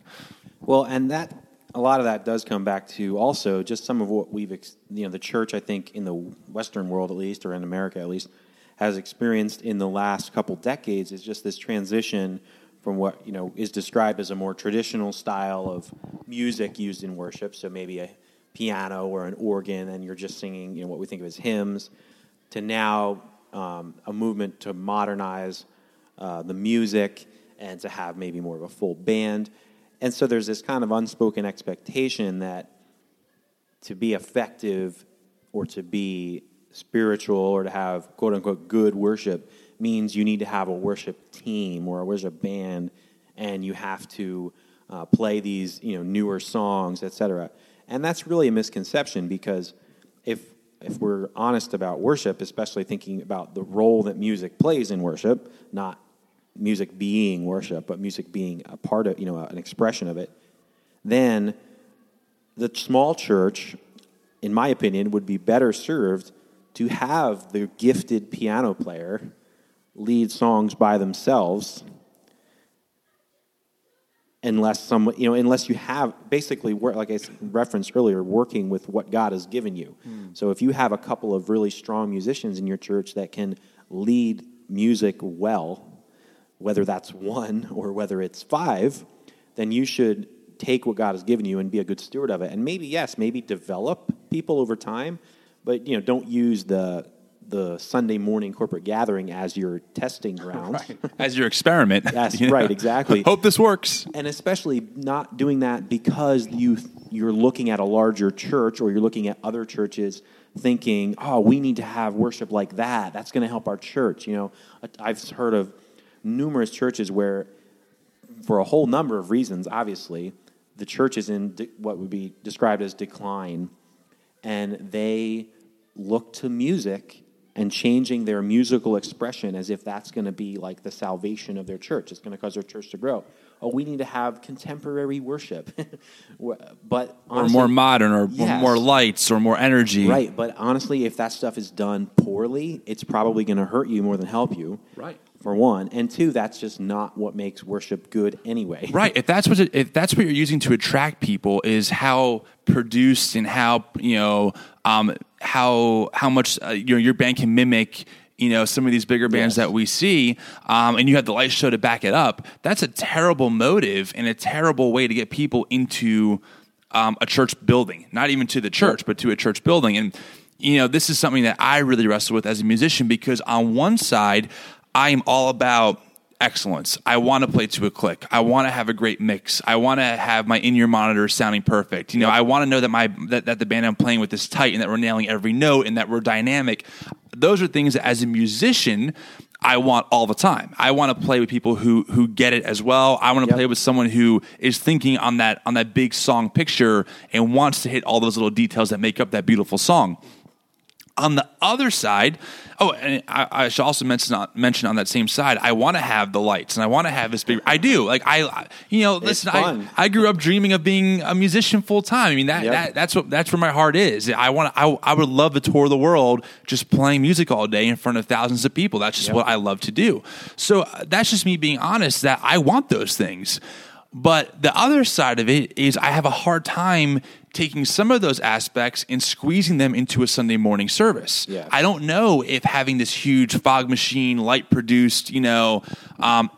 [SPEAKER 2] Well, and that a lot of that does come back to also just some of what we've, ex- you know, the church I think in the Western world at least, or in America at least, has experienced in the last couple decades is just this transition from what you know is described as a more traditional style of music used in worship. So maybe a piano or an organ, and you're just singing, you know, what we think of as hymns, to now um, a movement to modernize uh, the music and to have maybe more of a full band. and so there's this kind of unspoken expectation that to be effective or to be spiritual or to have quote unquote good worship means you need to have a worship team or a worship band and you have to uh, play these you know newer songs etc and that's really a misconception because if if we're honest about worship especially thinking about the role that music plays in worship not music being worship but music being a part of you know an expression of it then the small church in my opinion would be better served to have the gifted piano player lead songs by themselves unless some you know unless you have basically like I referenced earlier working with what God has given you. Mm. So if you have a couple of really strong musicians in your church that can lead music well, whether that's one or whether it's five, then you should take what God has given you and be a good steward of it. And maybe yes, maybe develop people over time, but you know don't use the the Sunday morning corporate gathering as your testing ground,
[SPEAKER 1] right. as your experiment.
[SPEAKER 2] That's you know? right, exactly.
[SPEAKER 1] Hope this works.
[SPEAKER 2] And especially not doing that because you you're looking at a larger church or you're looking at other churches thinking, "Oh, we need to have worship like that. That's going to help our church." You know, I've heard of numerous churches where for a whole number of reasons, obviously, the church is in de- what would be described as decline and they look to music and changing their musical expression as if that's going to be like the salvation of their church. It's going to cause their church to grow. Oh, we need to have contemporary worship, but
[SPEAKER 1] honestly, or more modern, or yes. more lights, or more energy.
[SPEAKER 2] Right, but honestly, if that stuff is done poorly, it's probably going to hurt you more than help you.
[SPEAKER 1] Right
[SPEAKER 2] for one, and two, that's just not what makes worship good anyway.
[SPEAKER 1] Right. If that's what it, if that's what you're using to attract people is how produced and how you know um, how how much uh, your your band can mimic you know some of these bigger bands yes. that we see um, and you have the light show to back it up that's a terrible motive and a terrible way to get people into um, a church building not even to the church but to a church building and you know this is something that i really wrestle with as a musician because on one side i am all about excellence. I want to play to a click. I want to have a great mix. I want to have my in-ear monitor sounding perfect. You know, I want to know that my that, that the band I'm playing with is tight and that we're nailing every note and that we're dynamic. Those are things that as a musician I want all the time. I want to play with people who who get it as well. I want to yep. play with someone who is thinking on that on that big song picture and wants to hit all those little details that make up that beautiful song. On the other side, oh, and I, I should also mention on, mention on that same side, I want to have the lights and I want to have this big. I do like I, you know, listen, I, I grew up dreaming of being a musician full time. I mean that, yep. that that's what that's where my heart is. I want I, I would love to tour the world just playing music all day in front of thousands of people. That's just yep. what I love to do. So uh, that's just me being honest that I want those things. But the other side of it is I have a hard time taking some of those aspects and squeezing them into a Sunday morning service. Yeah. I don't know if having this huge fog machine, light produced, you know, um,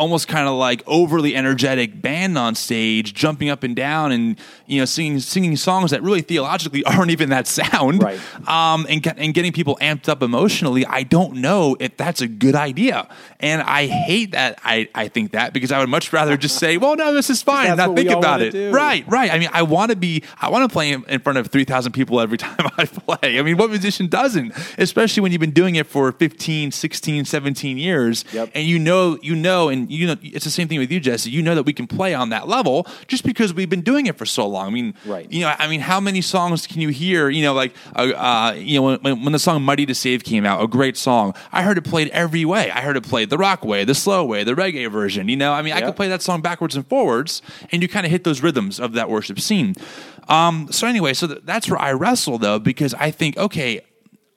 [SPEAKER 1] almost kind of like overly energetic band on stage, jumping up and down and you know singing singing songs that really theologically aren't even that sound,
[SPEAKER 2] right.
[SPEAKER 1] um, and and getting people amped up emotionally. I don't know if that's a good idea, and I hate that. I I think that because I would much rather just say, well, no, this is fine, not think about it.
[SPEAKER 2] Do.
[SPEAKER 1] Right, right. I mean, I want to be, I want to play in front of three thousand people every time I play. I mean, what musician doesn't? Especially when you've been doing it for 15, 16, 17 years,
[SPEAKER 2] yep.
[SPEAKER 1] and you know, you know, and you know, it's the same thing with you, Jesse. You know that we can play on that level just because we've been doing it for so long. I mean,
[SPEAKER 2] right.
[SPEAKER 1] You know, I mean, how many songs can you hear? You know, like, uh, uh, you know, when, when the song "Mighty to Save" came out, a great song. I heard it played every way. I heard it played the rock way, the slow way, the reggae version. You know, I mean, yep. I could play that song backwards and forwards, and you kind of hit those rhythms of that worship scene. Um, so anyway, so th- that's where I wrestle though, because I think, okay,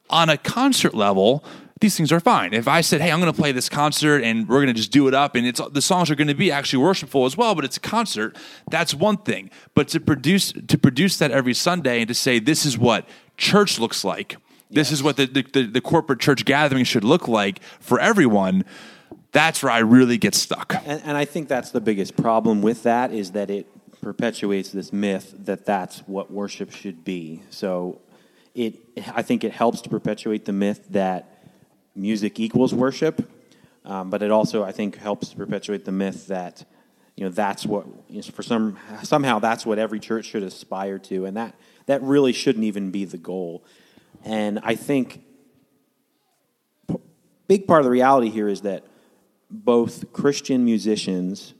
[SPEAKER 1] on a concert level, these things are fine. If I said, "Hey, I'm going to play this concert and we're going to just do it up," and it's the songs are going to be actually worshipful as well, but it's a concert, that's one thing. But to produce to produce that every Sunday and to say this is what church looks like, this is what the, the, the corporate church gathering should look like for everyone. That's where I really get stuck.
[SPEAKER 2] And, and I think that's the biggest problem with that is that it perpetuates this myth that that's what worship should be. So it I think it helps to perpetuate the myth that music equals worship, um, but it also, I think, helps perpetuate the myth that you know that's what you know, for some somehow that's what every church should aspire to, and that that really shouldn't even be the goal. And I think p- big part of the reality here is that both Christian musicians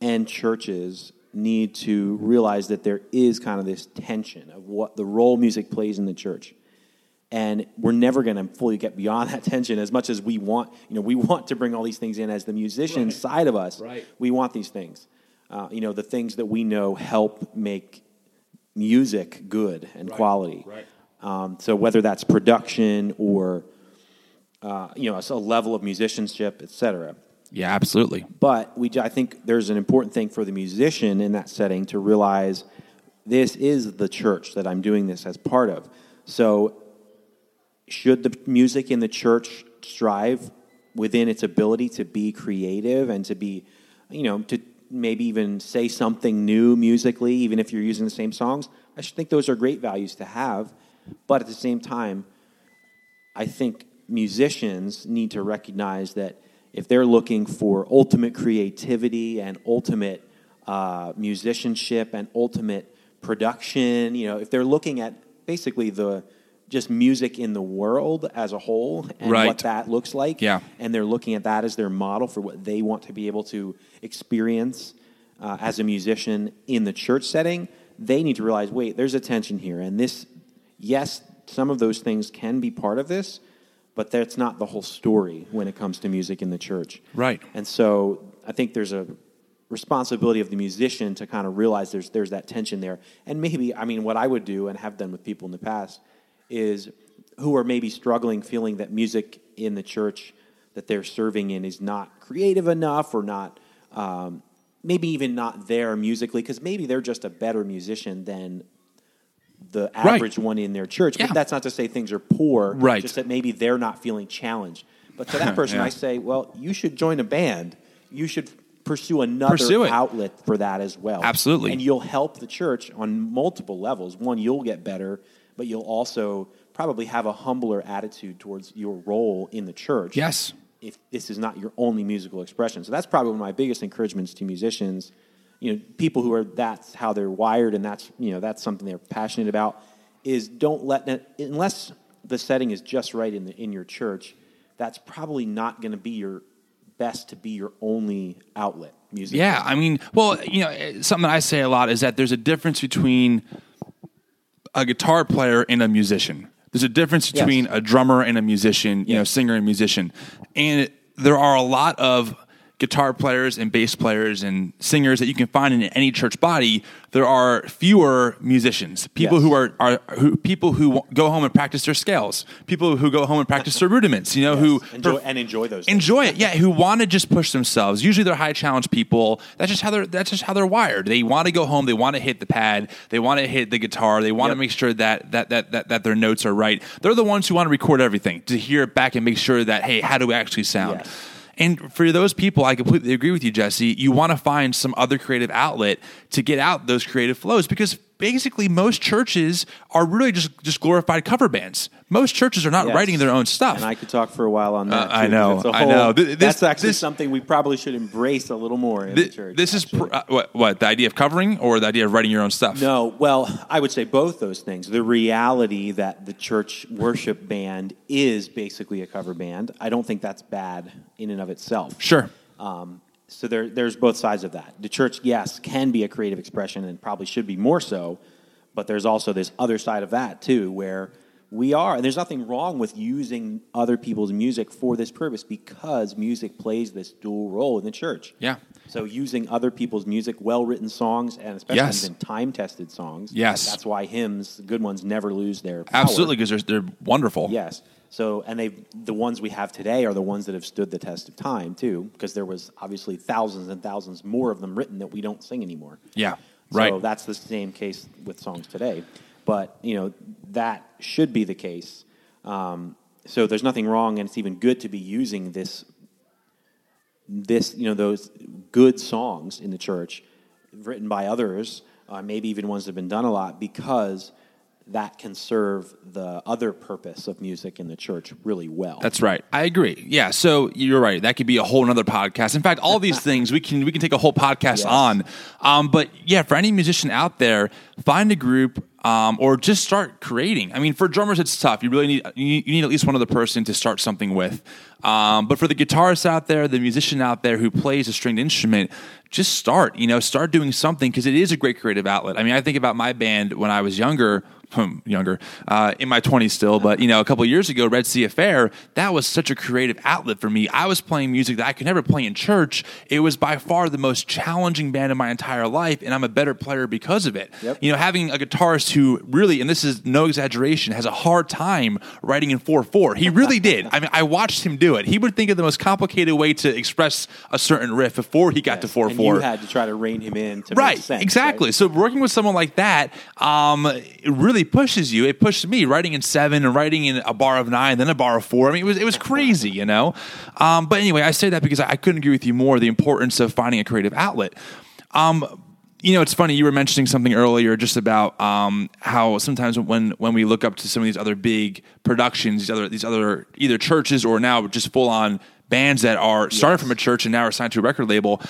[SPEAKER 2] and churches need to realize that there is kind of this tension of what the role music plays in the church and we're never going to fully get beyond that tension as much as we want you know we want to bring all these things in as the musician
[SPEAKER 1] Right.
[SPEAKER 2] side of us
[SPEAKER 1] Right.
[SPEAKER 2] we want these things uh, you know the things that we know help make music good and
[SPEAKER 1] Right.
[SPEAKER 2] quality
[SPEAKER 1] Right.
[SPEAKER 2] um, so whether that's production or uh, you know a level of musicianship etc
[SPEAKER 1] Yeah, absolutely.
[SPEAKER 2] but we, I think there's an important thing for the musician in that setting to realize this is the church that I'm doing this as part of. So, should the music in the church strive within its ability to be creative and to be, you know, to maybe even say something new musically, even if you're using the same songs? I think those are great values to have. But at the same time, I think musicians need to recognize that if they're looking for ultimate creativity and ultimate uh, musicianship and ultimate production, you know, if they're looking at basically the just music in the world as a whole and
[SPEAKER 1] Right.
[SPEAKER 2] what that looks like,
[SPEAKER 1] Yeah.
[SPEAKER 2] and they're looking at that as their model for what they want to be able to experience uh, as a musician in the church setting, they need to realize, wait, there's a tension here, and this, yes, some of those things can be part of this, but that's not the whole story when it comes to music in the church.
[SPEAKER 1] Right.
[SPEAKER 2] And so I think there's a responsibility of the musician to kind of realize there's there's that tension there. And maybe I mean what I would do and have done with people in the past is who are maybe struggling feeling that music in the church that they're serving in is not creative enough or not um, maybe even not there musically because maybe they're just a better musician than the
[SPEAKER 1] Right.
[SPEAKER 2] average one in their church.
[SPEAKER 1] Yeah.
[SPEAKER 2] But that's not to say things are poor.
[SPEAKER 1] Right.
[SPEAKER 2] Just that maybe they're not feeling challenged. But to that person,
[SPEAKER 1] Yeah.
[SPEAKER 2] I say, well, you should join a band. You should pursue another
[SPEAKER 1] Pursue
[SPEAKER 2] outlet for that as well.
[SPEAKER 1] Absolutely.
[SPEAKER 2] And you'll help the church on multiple levels. One, you'll get better, but you'll also probably have a humbler attitude towards your role in the church
[SPEAKER 1] Yes.
[SPEAKER 2] if this is not your only musical expression. So that's probably one of my biggest encouragements to musicians. You know, people who are that's how they're wired and that's you know that's something they're passionate about. Is don't let unless the setting is just right in the in your church. That's probably not going to be your best to be your only outlet. Music.
[SPEAKER 1] Yeah, I mean, well, you know, something I say a lot is that there's a difference between a guitar player and a musician. There's a difference
[SPEAKER 2] Yes.
[SPEAKER 1] between a drummer and a musician, you know, singer and musician. And there are a lot of guitar players and bass players and singers that you can find in any church body. There are fewer musicians, people
[SPEAKER 2] Yes.
[SPEAKER 1] who are, are who, people who go home and practice their scales, people who go home and practice their rudiments, you know, who
[SPEAKER 2] enjoy, and enjoy those. things.
[SPEAKER 1] enjoy it yeah who want to just push themselves usually they're high challenge people that's just how they're that's just how they're wired they want to go home they want to hit the pad they want to hit the guitar they want to
[SPEAKER 2] Yep.
[SPEAKER 1] make sure that that, that that that their notes are right they're the ones who want to record everything to hear it back and make sure that hey how do we actually sound
[SPEAKER 2] Yes.
[SPEAKER 1] And for those people, I completely agree with you, Jesse. You want to find some other creative outlet to get out those creative flows because basically most churches are really just just glorified cover bands. Most churches are not
[SPEAKER 2] Yes.
[SPEAKER 1] writing their own stuff.
[SPEAKER 2] And I could talk for a while on that.
[SPEAKER 1] Uh, I know,
[SPEAKER 2] a
[SPEAKER 1] I know. This-
[SPEAKER 2] that's actually
[SPEAKER 1] this-
[SPEAKER 2] something we probably should embrace a little more in the church.
[SPEAKER 1] this is pr- uh, what, what the idea of covering or the idea of writing your own stuff.
[SPEAKER 2] No, well, I would say both those things. The reality that the church worship band is basically a cover band, I don't think that's bad in and of itself.
[SPEAKER 1] Sure.
[SPEAKER 2] Um, so there, there's both sides of that. The church, yes, can be a creative expression and probably should be more so, but there's also this other side of that too, where we are. And there's nothing wrong with using other people's music for this purpose because music plays this dual role in the church.
[SPEAKER 1] Yeah.
[SPEAKER 2] So using other people's music, well-written songs, and especially
[SPEAKER 1] Yes.
[SPEAKER 2] even time-tested songs.
[SPEAKER 1] Yes.
[SPEAKER 2] that's why hymns, good ones, never lose their power.
[SPEAKER 1] Absolutely, because they're, they're wonderful.
[SPEAKER 2] Yes. So, and they the ones we have today are the ones that have stood the test of time too, because there was obviously thousands and thousands more of them written that we don't sing anymore.
[SPEAKER 1] Yeah.
[SPEAKER 2] So
[SPEAKER 1] Right.
[SPEAKER 2] that's the same case with songs today. But you know that should be the case. Um, so there's nothing wrong, and it's even good to be using this this you know those good songs in the church written by others, uh, maybe even ones that have been done a lot, because that can serve the other purpose of music in the church really well.
[SPEAKER 1] That's right. I agree. Yeah. So you're right. That could be a whole nother podcast. In fact, all these things we can we can take a whole podcast
[SPEAKER 2] Yes.
[SPEAKER 1] on. Um, but yeah, for any musician out there, find a group um, or just start creating. I mean, for drummers, it's tough. You really need you need you need at least one other person to start something with. Um, but for the guitarist out there, the musician out there who plays a stringed instrument, just start. You know, start doing something because it is a great creative outlet. I mean, I think about my band when I was younger. Hmm, Younger, uh, in my twenties still, but you know, a couple of years ago, Red Sea Affair, that was such a creative outlet for me. I was playing music that I could never play in church. It was by far the most challenging band in my entire life, and I'm a better player because of it.
[SPEAKER 2] Yep.
[SPEAKER 1] You know, having a guitarist who really, and this is no exaggeration, has a hard time writing in 4 4. He really did. I mean, I watched him do it. He would think of the most complicated way to express a certain riff before he got to 4
[SPEAKER 2] and
[SPEAKER 1] 4
[SPEAKER 2] you had to try to rein him in to
[SPEAKER 1] right
[SPEAKER 2] make sense.
[SPEAKER 1] exactly
[SPEAKER 2] right?
[SPEAKER 1] so working with someone like that um, it really pushes you it pushed me writing in seven and writing in a bar of nine then a bar of four i mean it was it was crazy you know um, but anyway i say that because I, I couldn't agree with you more the importance of finding a creative outlet um, you know, it's funny. You were mentioning something earlier just about um, how sometimes when when we look up to some of these other big productions, these other these other either churches or now just full on bands that are started from a church and now are signed to a record label.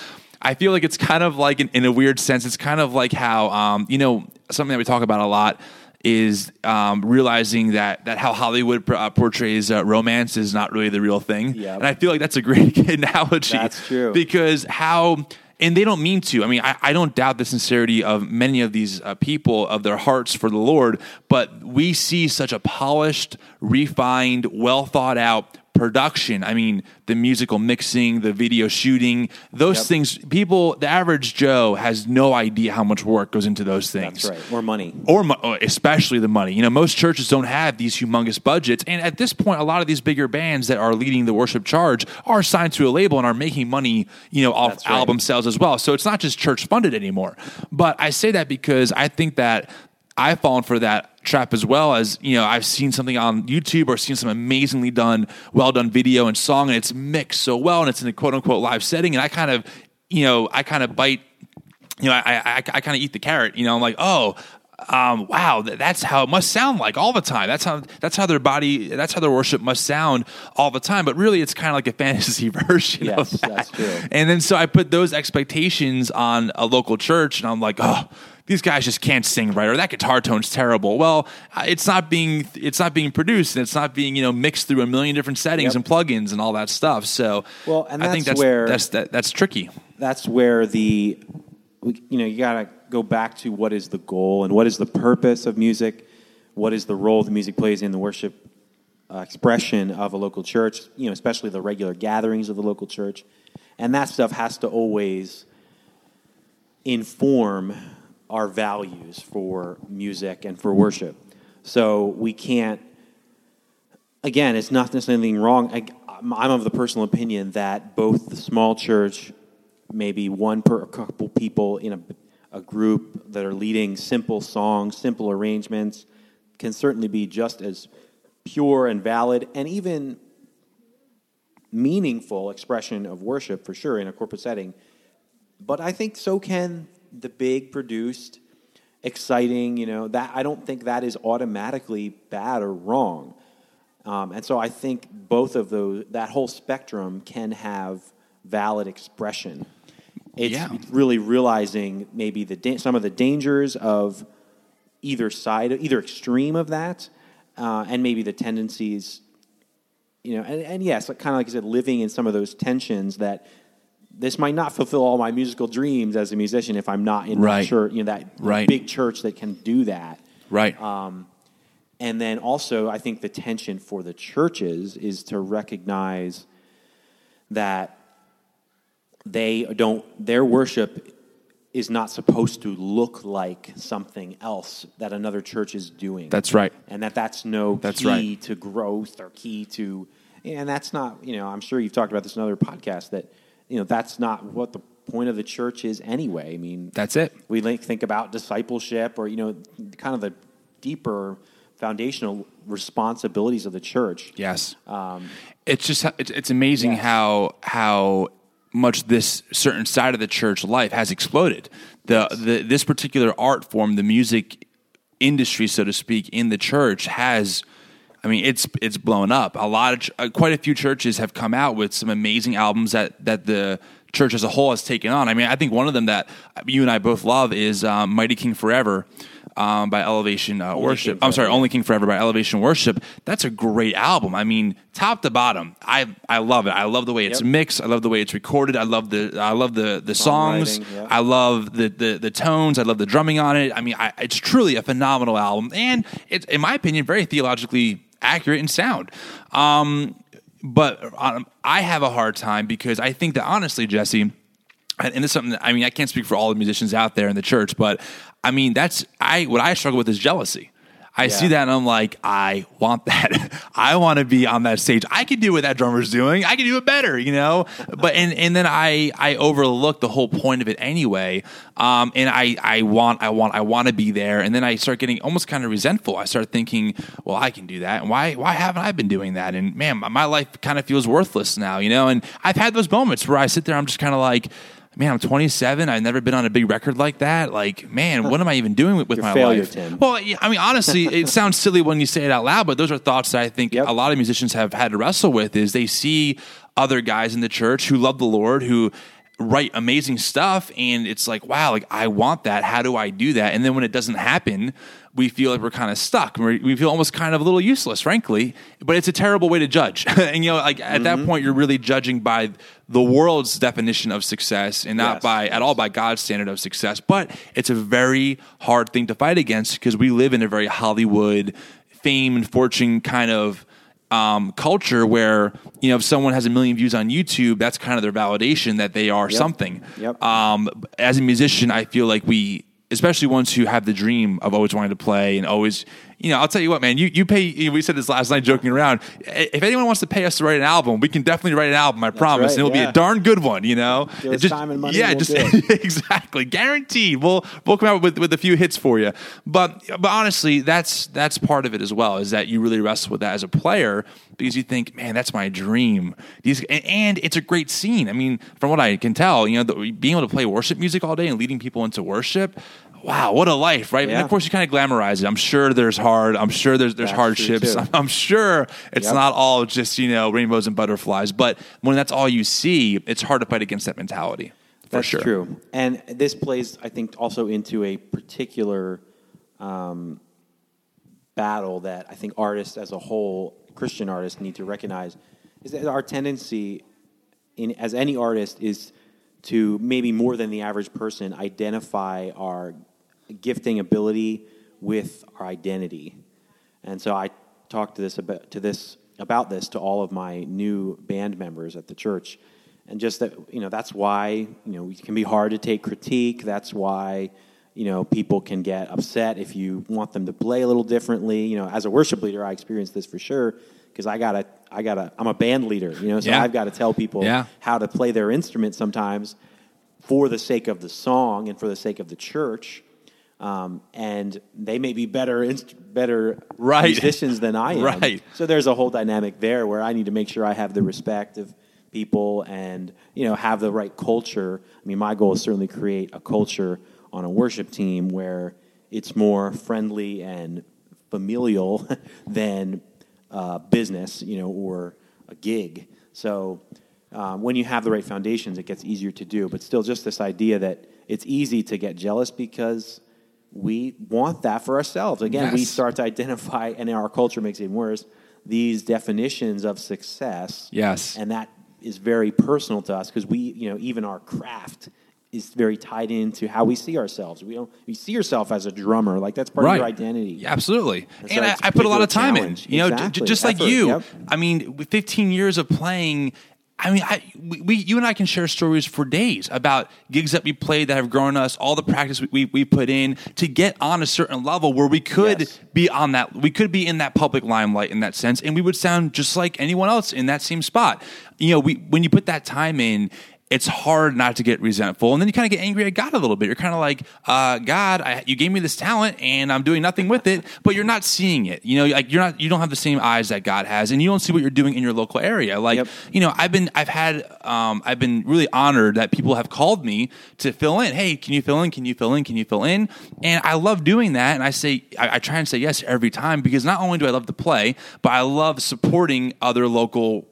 [SPEAKER 1] I feel like it's kind of like in, in a weird sense. It's kind of like how um, you know something that we talk about a lot is um, realizing that that how Hollywood uh, portrays uh, romance is not really the real thing.
[SPEAKER 2] Yep.
[SPEAKER 1] And I feel like that's a great analogy.
[SPEAKER 2] That's true.
[SPEAKER 1] Because how and they don't mean to. I mean, I, I don't doubt the sincerity of many of these uh, people of their hearts for the Lord, but we see such a polished, refined, well thought out production. I mean, the musical mixing, the video shooting, those
[SPEAKER 2] Yep.
[SPEAKER 1] things. People, the average Joe has no idea how much work goes into those things
[SPEAKER 2] That's right. Or money.
[SPEAKER 1] or mo- oh, especially the money. You know, most churches don't have these humongous budgets, and at this point, a lot of these bigger bands that are leading the worship charge are signed to a label and are making money, you know, off
[SPEAKER 2] That's right.
[SPEAKER 1] album sales as well. So it's not just church funded anymore. But I say that because I think that I've fallen for that trap as well as you know I've seen something on YouTube or seen some amazingly done, well done video and song, and it's mixed so well, and it's in a quote unquote live setting, and I kind of, you know, I kind of bite you know, I I, I kind of eat the carrot. You know, I'm like, oh, um, wow, that's how it must sound like all the time. That's how that's how their body, that's how their worship must sound all the time. But really, it's kind of like a fantasy version
[SPEAKER 2] Yes,
[SPEAKER 1] of that.
[SPEAKER 2] that's true.
[SPEAKER 1] And then so I put those expectations on a local church, and I'm like, oh. These guys just can't sing right, or that guitar tone's terrible. Well, uh, it's not being it's not being produced, and it's not being you know mixed through a million different settings
[SPEAKER 2] Yep.
[SPEAKER 1] and plugins and all that stuff. So,
[SPEAKER 2] Well, and
[SPEAKER 1] I think
[SPEAKER 2] that's where-
[SPEAKER 1] that's that, that's tricky.
[SPEAKER 2] that's where the you know you got to go back to what is the goal and what is the purpose of music? What is the role the music plays in the worship uh, expression of a local church you know especially the regular gatherings of the local church? And that stuff has to always inform our values for music and for worship. So we can't again, it's not necessarily anything wrong. I, I'm of the personal opinion that both the small church, maybe one per a couple people in a, a group that are leading simple songs, simple arrangements, can certainly be just as pure and valid and even meaningful expression of worship for sure in a corporate setting. But I think so can the big produced, exciting, you know, that I don't think that is automatically bad or wrong. Um, and so I think both of those, that whole spectrum can have valid expression. It's
[SPEAKER 1] Yeah.
[SPEAKER 2] really realizing maybe the da- some of the dangers of either side, either extreme of that, uh, and maybe the tendencies, you know, and, and yes, kind of like I said, living in some of those tensions that this might not fulfill all my musical dreams as a musician if I'm not in
[SPEAKER 1] Right.
[SPEAKER 2] that church, you know, that
[SPEAKER 1] Right.
[SPEAKER 2] big church that can do that.
[SPEAKER 1] Right.
[SPEAKER 2] Um, and then also, I think the tension for the churches is to recognize that they don't, their worship is not supposed to look like something else that another church is doing.
[SPEAKER 1] That's right.
[SPEAKER 2] And that that's no
[SPEAKER 1] That's
[SPEAKER 2] key
[SPEAKER 1] right.
[SPEAKER 2] to growth or key to, and that's not, you know, I'm sure you've talked about this in other podcasts that, you know, that's not what the point of the church is anyway. I mean,
[SPEAKER 1] That's it.
[SPEAKER 2] we think about discipleship or you know kind of the deeper foundational responsibilities of the church
[SPEAKER 1] Yes.
[SPEAKER 2] um,
[SPEAKER 1] it's just it's, it's amazing
[SPEAKER 2] Yes.
[SPEAKER 1] how how much this certain side of the church life has exploded. The, the this particular art form, the music industry, so to speak, in the church has. I mean, it's it's blown up. A lot of uh, quite a few churches have come out with some amazing albums that that the church as a whole has taken on. I mean, I think one of them that you and I both love is um, "Mighty King Forever." Um, by Elevation uh, Worship. I'm sorry, Only King Forever by Elevation Worship. That's a great album. I mean, top to bottom, I I love it. I love the way it's
[SPEAKER 2] Yep.
[SPEAKER 1] mixed. I love the way it's recorded. I love the I love the the songs.
[SPEAKER 2] Yeah.
[SPEAKER 1] I love the, the the tones. I love the drumming on it. I mean, I, it's truly a phenomenal album, and it's in my opinion very theologically accurate and sound. Um, but um, I have a hard time because I think that honestly, Jesse, and and this is something that, I mean, I can't speak for all the musicians out there in the church, but I mean, that's I what I struggle with is jealousy. I see that and I'm like, I want that. I want to be on that stage. I can do what that drummer's doing. I can do it better, you know. But and and then I I overlook the whole point of it anyway. Um, and I I want I want I want to be there. And then I start getting almost kind of resentful. I start thinking, well, I can do that, and why why haven't I been doing that? And man, my, my life kind of feels worthless now, you know. And I've had those moments where I sit there, I'm just kind of like. Man, I'm 27. I've never been on a big record like that. Like, man, what am I even doing with, with my
[SPEAKER 2] failure,
[SPEAKER 1] life?
[SPEAKER 2] Tim.
[SPEAKER 1] Well, I mean, honestly, it sounds silly when you say it out loud, but those are thoughts that I think
[SPEAKER 2] Yep.
[SPEAKER 1] a lot of musicians have had to wrestle with. Is they see other guys in the church who love the Lord, who write amazing stuff, and it's like, wow, like I want that. How do I do that? And then when it doesn't happen, we feel like we're kind of stuck. We're- We feel almost kind of a little useless, frankly. But it's a terrible way to judge. and you know, like at
[SPEAKER 2] Mm-hmm.
[SPEAKER 1] that point, you're really judging by the world's definition of success, and not
[SPEAKER 2] Yes.
[SPEAKER 1] by at all by God's standard of success. But it's a very hard thing to fight against because we live in a very Hollywood, fame and fortune kind of um, culture where you know if someone has a million views on YouTube, that's kind of their validation that they are something.
[SPEAKER 2] Yep.
[SPEAKER 1] Um, as a musician, I feel like we, especially ones who have the dream of always wanting to play and always, you know, I'll tell you what, man, you, you pay, you know, we said this last night joking around. If anyone wants to pay us to write an album, we can definitely write an album, I promise.
[SPEAKER 2] right,
[SPEAKER 1] and it'll be a darn good one, you know? Just-
[SPEAKER 2] time and money,
[SPEAKER 1] Yeah,
[SPEAKER 2] we'll
[SPEAKER 1] just exactly. Guaranteed. We'll, we'll come out with, with a few hits for you. But, but honestly, that's, that's part of it as well, is that you really wrestle with that as a player because you think, man, that's my dream. These, and, and it's a great scene. I mean, from what I can tell, you know, the, being able to play worship music all day and leading people into worship. Wow, what a life, right? And of course, you kind of glamorize it. I'm sure there's hard. I'm sure there's there's
[SPEAKER 2] That's
[SPEAKER 1] hardships. I'm, I'm sure it's
[SPEAKER 2] Yep.
[SPEAKER 1] not all just you know rainbows and butterflies. But when that's all you see, it's hard to fight against that mentality. For
[SPEAKER 2] That's
[SPEAKER 1] sure.
[SPEAKER 2] true. And this plays, I think, also into a particular um, battle that I think artists as a whole, Christian artists, need to recognize is that our tendency, in as any artist, is to maybe more than the average person identify our gifting ability with our identity. And so I talked to this about to this about this to all of my new band members at the church, and just that you know that's why you know it can be hard to take critique. That's why you know people can get upset if you want them to play a little differently. You know, as a worship leader, I experienced this for sure because I gotta I gotta I'm a band leader. You know, so
[SPEAKER 1] Yeah.
[SPEAKER 2] I've got to tell people
[SPEAKER 1] Yeah.
[SPEAKER 2] how to play their instrument sometimes for the sake of the song and for the sake of the church. Um, and they may be better better
[SPEAKER 1] Right.
[SPEAKER 2] musicians than I am.
[SPEAKER 1] Right.
[SPEAKER 2] So there's a whole dynamic there where I need to make sure I have the respect of people and you know have the right culture. I mean, my goal is certainly create a culture on a worship team where it's more friendly and familial than uh, business, you know, or a gig. So um, when you have the right foundations, it gets easier to do. But still, just this idea that it's easy to get jealous because we want that for ourselves. Again, we start to identify, and our culture makes it even worse, these definitions of success.
[SPEAKER 1] Yes.
[SPEAKER 2] And that is very personal to us because we, you know, even our craft is very tied into how we see ourselves. We don't, we see yourself as a drummer, like that's part of your identity.
[SPEAKER 1] Yeah, absolutely.
[SPEAKER 2] And
[SPEAKER 1] And,
[SPEAKER 2] so
[SPEAKER 1] I,
[SPEAKER 2] it's a
[SPEAKER 1] I put a lot of time
[SPEAKER 2] challenge.
[SPEAKER 1] in. You know,
[SPEAKER 2] Exactly.
[SPEAKER 1] just like
[SPEAKER 2] Effort,
[SPEAKER 1] you.
[SPEAKER 2] yep.
[SPEAKER 1] I mean, with 15 years of playing. I mean, I, we, we, you and I can share stories for days about gigs that we played that have grown us, all the practice we, we, we put in to get on a certain level where we could
[SPEAKER 2] Yes.
[SPEAKER 1] be on that, we could be in that public limelight in that sense, and we would sound just like anyone else in that same spot. You know, we, when you put that time in, it's hard not to get resentful. And then you kind of get angry at God a little bit. You're kind of like, uh, God, I, you gave me this talent and I'm doing nothing with it, but you're not seeing it. You know, like you're not, you don't have the same eyes that God has and you don't see what you're doing in your local area. Like,
[SPEAKER 2] Yep.
[SPEAKER 1] you know, I've been, I've had, um, I've been really honored that people have called me to fill in. Hey, can you fill in? Can you fill in? Can you fill in? And I love doing that. And I say, I, I try and say yes every time because not only do I love to play, but I love supporting other local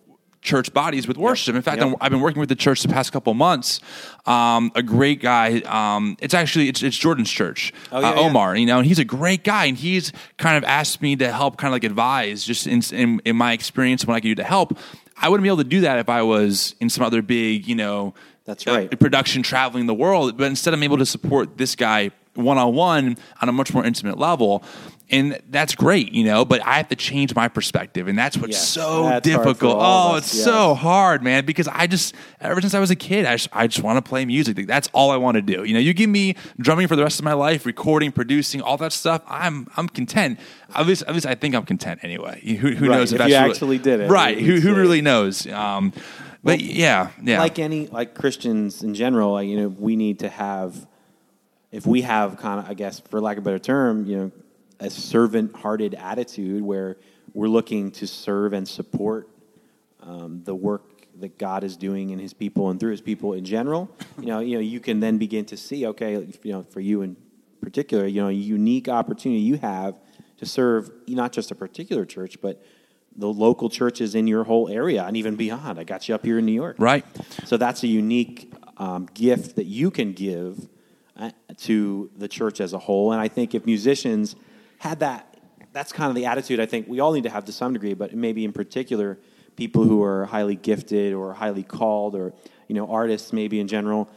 [SPEAKER 1] church bodies with worship. In fact,
[SPEAKER 2] Yep.
[SPEAKER 1] I've been working with the church the past couple months. Um, a great guy. Um, it's actually it's, it's Jordan's church,
[SPEAKER 2] Oh, yeah,
[SPEAKER 1] uh,
[SPEAKER 2] yeah.
[SPEAKER 1] Omar. You know, and he's a great guy, and he's kind of asked me to help, kind of like advise, just in, in in my experience, what I can do to help. I wouldn't be able to do that if I was in some other big, you know,
[SPEAKER 2] That's
[SPEAKER 1] uh,
[SPEAKER 2] right.
[SPEAKER 1] production traveling the world. But instead, I'm able to support this guy one on one on a much more intimate level. And that's great, you know, but I have to change my perspective. And that's what's
[SPEAKER 2] Yes,
[SPEAKER 1] so
[SPEAKER 2] that's
[SPEAKER 1] difficult. Oh, it's
[SPEAKER 2] yes.
[SPEAKER 1] so hard, man, because I just, ever since I was a kid, I just, I just want to play music. Like, that's all I want to do. You know, you give me drumming for the rest of my life, recording, producing, all that stuff. I'm, I'm content. At least, at least I think I'm content anyway. Who, who
[SPEAKER 2] Right,
[SPEAKER 1] knows
[SPEAKER 2] if
[SPEAKER 1] that's
[SPEAKER 2] you actually did it,
[SPEAKER 1] Right. Who, who really knows? Um, but yeah, yeah.
[SPEAKER 2] like any like Christians in general, like, you know, we need to have if we have kind of, I guess, for lack of a better term, you know, a servant-hearted attitude where we're looking to serve and support um, the work that God is doing in His people and through His people in general. You know, you know, you can then begin to see, okay, you know, for you in particular, you know, a unique opportunity you have to serve not just a particular church, but the local churches in your whole area and even beyond. I got you up here in New York.
[SPEAKER 1] right.
[SPEAKER 2] So that's a unique um, gift that you can give uh, to the church as a whole. And I think if musicians had that, that's kind of the attitude I think we all need to have to some degree, but maybe in particular, people who are highly gifted or highly called or, you know, artists maybe in general,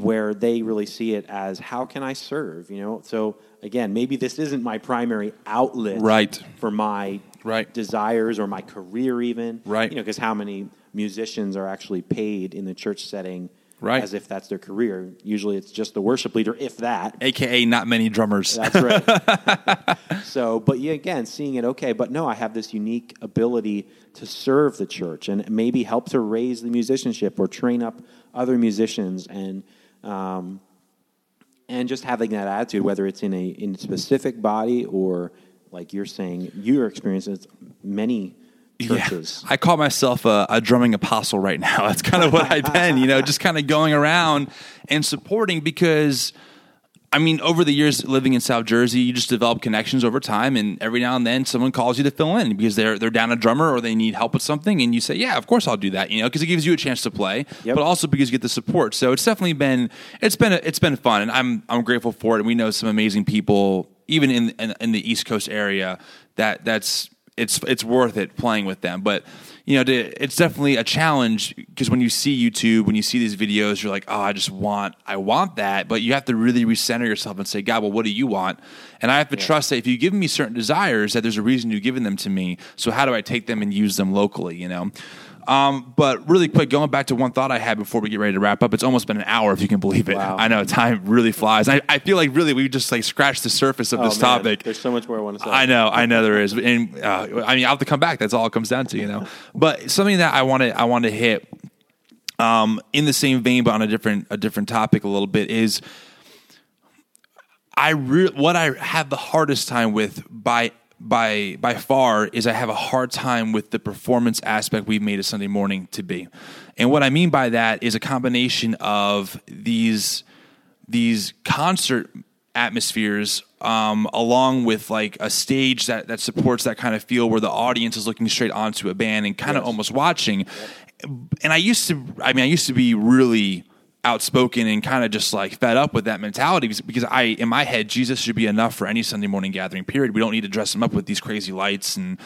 [SPEAKER 2] where they really see it as how can I serve, you know? So again, maybe this isn't my primary outlet
[SPEAKER 1] Right.
[SPEAKER 2] for my
[SPEAKER 1] Right.
[SPEAKER 2] desires or my career even
[SPEAKER 1] Right.
[SPEAKER 2] you know because how many musicians are actually paid in the church setting
[SPEAKER 1] Right.
[SPEAKER 2] as if that's their career usually it's just the worship leader if that
[SPEAKER 1] AKA not many drummers.
[SPEAKER 2] that's right so but yeah again seeing it okay but no i have this unique ability to serve the church and maybe help to raise the musicianship or train up other musicians and um, and just having that attitude whether it's in a in a specific body or like you're saying your experience is many churches
[SPEAKER 1] I call myself a, a drumming apostle right now. That's kind of what I've been, you know, just kind of going around and supporting because. I mean, over the years living in South Jersey, you just develop connections over time, and every now and then someone calls you to fill in because they're they're down a drummer or they need help with something, and you say, "Yeah, of course I'll do that," you know, because it gives you a chance to play,
[SPEAKER 2] Yep.
[SPEAKER 1] but also because you get the support. So it's definitely been it's been it's been fun, and I'm I'm grateful for it. And we know some amazing people, even in in, in the East Coast area, that that's it's it's worth it playing with them. But you know, to, it's definitely a challenge because when you see YouTube, when you see these videos, you're like, oh, I just want, I want that. But you have to really recenter yourself and say, God, well, what do you want? And I have to trust that if you give me certain desires, that there's a reason you've given them to me. So how do I take them and use them locally? You know. Um, but really quick, going back to one thought I had before we get ready to wrap up, it's almost been an hour if you can believe it.
[SPEAKER 2] Wow.
[SPEAKER 1] I know time really flies. I, I feel like really we just like scratched the surface of
[SPEAKER 2] Oh,
[SPEAKER 1] this
[SPEAKER 2] man,
[SPEAKER 1] topic.
[SPEAKER 2] There's so much more I want to say.
[SPEAKER 1] I know, I know there is, and uh, I mean, I'll have to come back. That's all it comes down to, you know. But something that I want to, I want to hit, um, in the same vein, but on a different, a different topic, a little bit is, I re- what I have the hardest time with by by by far is I have a hard time with the performance aspect we've made a Sunday morning to be, and what I mean by that is a combination of these these concert atmospheres um, along with like a stage that, that supports that kind of feel where the audience is looking straight onto a band and kind of almost watching. And i used to i mean i used to be really outspoken and kind of just like fed up with that mentality because, i in my head jesus should be enough for any sunday morning gathering period. We don't need to dress him up with these crazy lights and